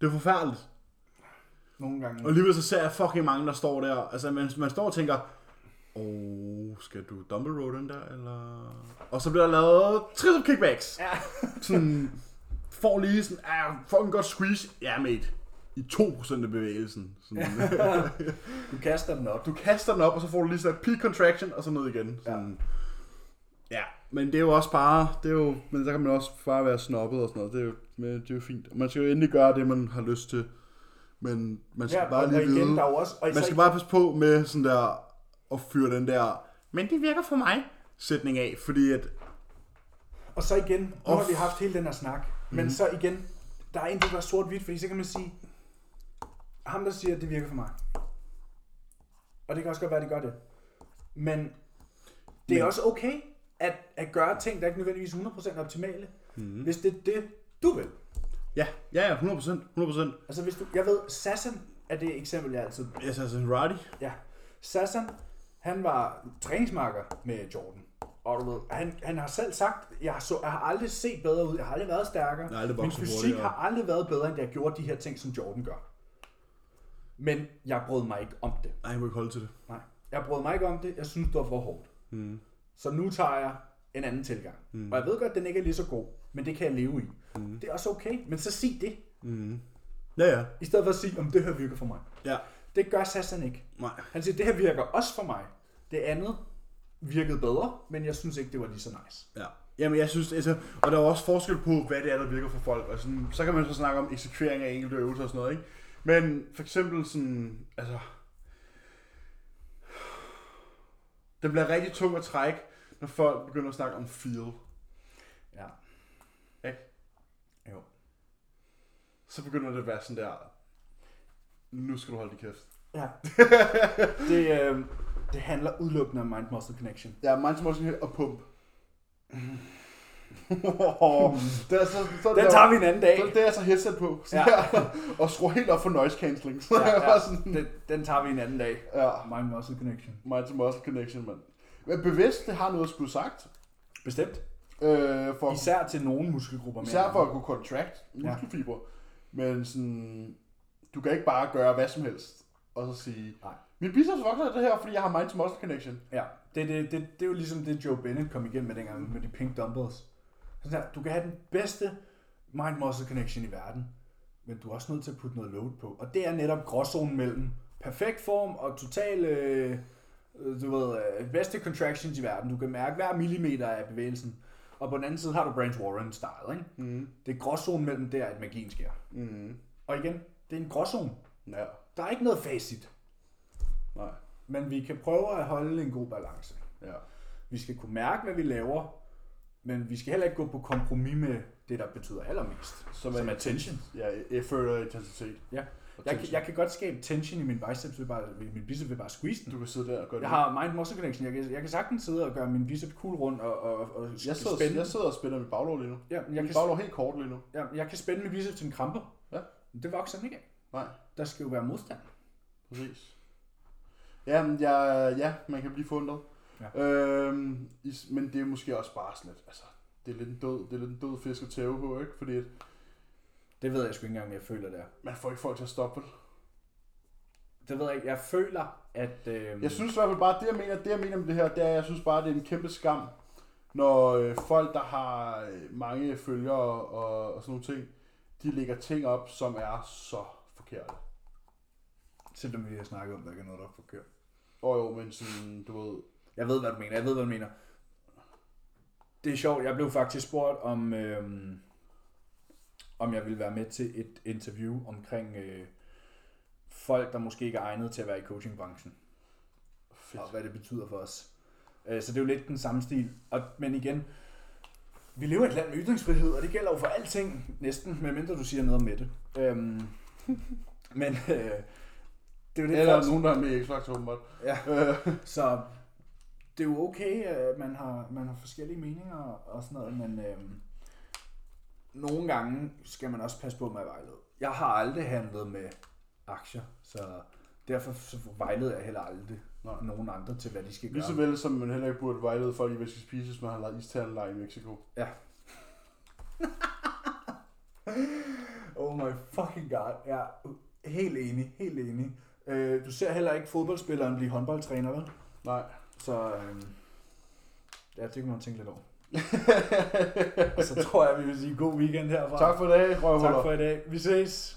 Det er forfærdeligt. nogle gange. Og alligevel så ser jeg fucking mange, der står der. Altså, man, man står og tænker, åh, oh, skal du dumbbell row den der, eller... Og så bliver der lavet tricep kickbacks. Ja. Sådan, får lige sådan, ah, fucking godt squeeze. Ja, mate. I 2% af bevægelsen. Sådan. Du kaster den op. Du kaster den op, og så får du lige sådan et peak contraction, og så ned igen. Sådan. Ja. ja. men det er jo også bare, det er jo, men der kan man også bare være snobbet og sådan noget. Det er jo, men det er jo fint. Man skal jo endelig gøre det, man har lyst til. Men man skal Ja, bare lige igen, vide, der er også... Og man skal bare passe på med sådan der, at fyre den der, men det virker for mig. sætning af, fordi at, Og så igen, nu har vi haft hele den her snak, men Mhm. så igen, der er en, der er sort-hvidt, fordi så kan man sige, ham der siger, at det virker for mig. Og det kan også godt være, at det gør det. Men det er Men- også okay at, at gøre ting, der ikke nødvendigvis er 100% optimale, mm. hvis det er det, du vil. ja, ja, ja, 100%, 100%. Altså hvis du, jeg ved, Sassan er det eksempel, jeg altid Yes, altså Roddy. Ja. Sassan, han var træningsmarker med Jordan. Og du ved, han, han har selv sagt, jeg har, så, jeg har aldrig set bedre ud, jeg har aldrig været stærkere. Har aldrig Min fysik hurtigere." har aldrig været bedre, end jeg gjorde de her ting, som Jordan gør. Men jeg brød mig ikke om det. Nej, jeg må ikke holde til det. Nej. Jeg brød mig ikke om det, jeg synes, det var for hårdt. Mm. Så nu tager jeg en anden tilgang. Mm. Og jeg ved godt, at den ikke er lige så god, men det kan jeg leve i. Mm. Det er også okay, men så sig det. Mm. Ja, ja. I stedet for at sige, om det her virker for mig. Ja. Det gør Sassan ikke. Nej. Han siger, det her virker også for mig. Det andet virkede bedre, men jeg synes ikke, det var lige så nice. Ja. Jamen, jeg synes, altså, og der er også forskel på, hvad det er, der virker for folk. Og sådan, så kan man så snakke om eksekvering af enkelte øvelser og sådan noget, ikke? Men for eksempel sådan, altså... Det bliver rigtig tungt at trække, når folk begynder at snakke om feel. Ja. Ikke? Jo. Så begynder det at være sådan der, nu skal du holde din kæft. Ja. det, øh, det handler udelukkende om mind-muscle connection. Ja, mind muscle og pump. Det er så, så Den tager vi en anden dag. Så det er så headset på. Så Ja. ja. og skru helt op for noise cancelling. Så Ja, ja, ja. ja. sådan, Den, den tager vi en anden dag. ja. Mind-muscle connection. Mind muscle connection, mand. Men bevidst, det har noget at skulle sagt. Bestemt. Øh, for, Især til nogle muskelgrupper. mere især end for at kunne contract Ja. muskelfiber. Men sådan, du kan ikke bare gøre hvad som helst. Og så sige, Nej. min biceps vokser af det her, fordi jeg har mind muscle connection. Ja, det, det, det, det er jo ligesom det, Joe Bennett kom igennem med dengang med de pink dumbbells. Sådan der, du kan have den bedste mind-muscle connection i verden, men du er også nødt til at putte noget load på. Og det er netop gråzonen mellem perfekt form og total, øh, øh, du ved, øh, bedste contractions i verden. Du kan mærke hver millimeter af bevægelsen. Og på den anden side har du Branch Warren style, ikke? Mm. Det er gråzonen mellem der, at magien sker. Mm. Og igen, det er en gråzone. Ja, Der er ikke noget facit, nej. men vi kan prøve at holde en god balance. Ja. Vi skal kunne mærke, hvad vi laver, men vi skal heller ikke gå på kompromis med det, der betyder allermest, som, som er tension. Ja, effort og intensitet. Ja. Jeg, kan- jeg kan godt skabe tension i min biceps ved bare, ved min biceps ved bare squeeze den. Du kan sidde der og gøre Jeg det. har mind-muscle connection. Jeg kan, jeg kan sagtens sidde og gøre min biceps cool rundt og, og, og Jeg sidder, spænde. jeg sidder og spænder mit baglov lige nu. Ja, jeg, Jeg kan, mit baglov er helt kort lige nu. ja, jeg kan spænde min biceps til en kramper. Ja. Men Det vokser den ikke af. Nej, Der skal jo være modstand. præcis. Ja, men jeg, ja, man kan blive fundet. Ja. Øhm, men det er måske også bare sådan lidt, altså, det er lidt en død, det er lidt en død fisk at tæve på, ikke? Fordi at Det ved jeg sgu ikke engang, om jeg føler det er. man får ikke folk til at stoppe det. Det ved jeg ikke. Jeg føler, at... Øh, Jeg synes i hvert fald bare, det jeg mener, det jeg mener med det her, det er, jeg synes bare, det er en kæmpe skam, når øh, folk, der har øh, mange følgere og, og sådan nogle ting, de lægger ting op, som er så forkerte. Selvom vi har snakket om, der ikke er noget, der er forkert. Og jo, men sådan, du ved, Jeg ved, hvad du mener. Jeg ved, hvad du mener. Det er sjovt. Jeg blev faktisk spurgt om, øhm, om jeg ville være med til et interview omkring øh, folk, der måske ikke er egnet til at være i coachingbranchen. fedt. Og hvad det betyder for os. Øh, så det er jo lidt den samme stil. Og, men igen, vi lever i et land med ytringsfrihed, og det gælder jo for alting næsten, medmindre du siger noget om det. Øhm, men øh, det er jo det, Eller folk- nogen, der er med i X-Factor, åbenbart. Ja. Øh, Så det er jo okay, at man har, man har forskellige meninger og sådan noget, men øhm, nogle gange skal man også passe på med at vejlede. Jeg har aldrig handlet med aktier, så derfor så vejleder jeg heller aldrig Nej. nogen andre til, hvad de skal gøre. Lige så vel som man heller ikke burde vejlede folk i, hvad skal spise, hvis man har lavet isterneleg i Mexico. Ja. oh my fucking god. Ja, helt enig, helt enig. Øh, du ser heller ikke fodboldspilleren blive håndboldtræner, vel? Nej. Så øhm, ja, det kan man tænke lidt over. Og så tror jeg, vi vil sige god weekend herfra. tak for i dag, røvhuller. tak for i dag. Vi ses.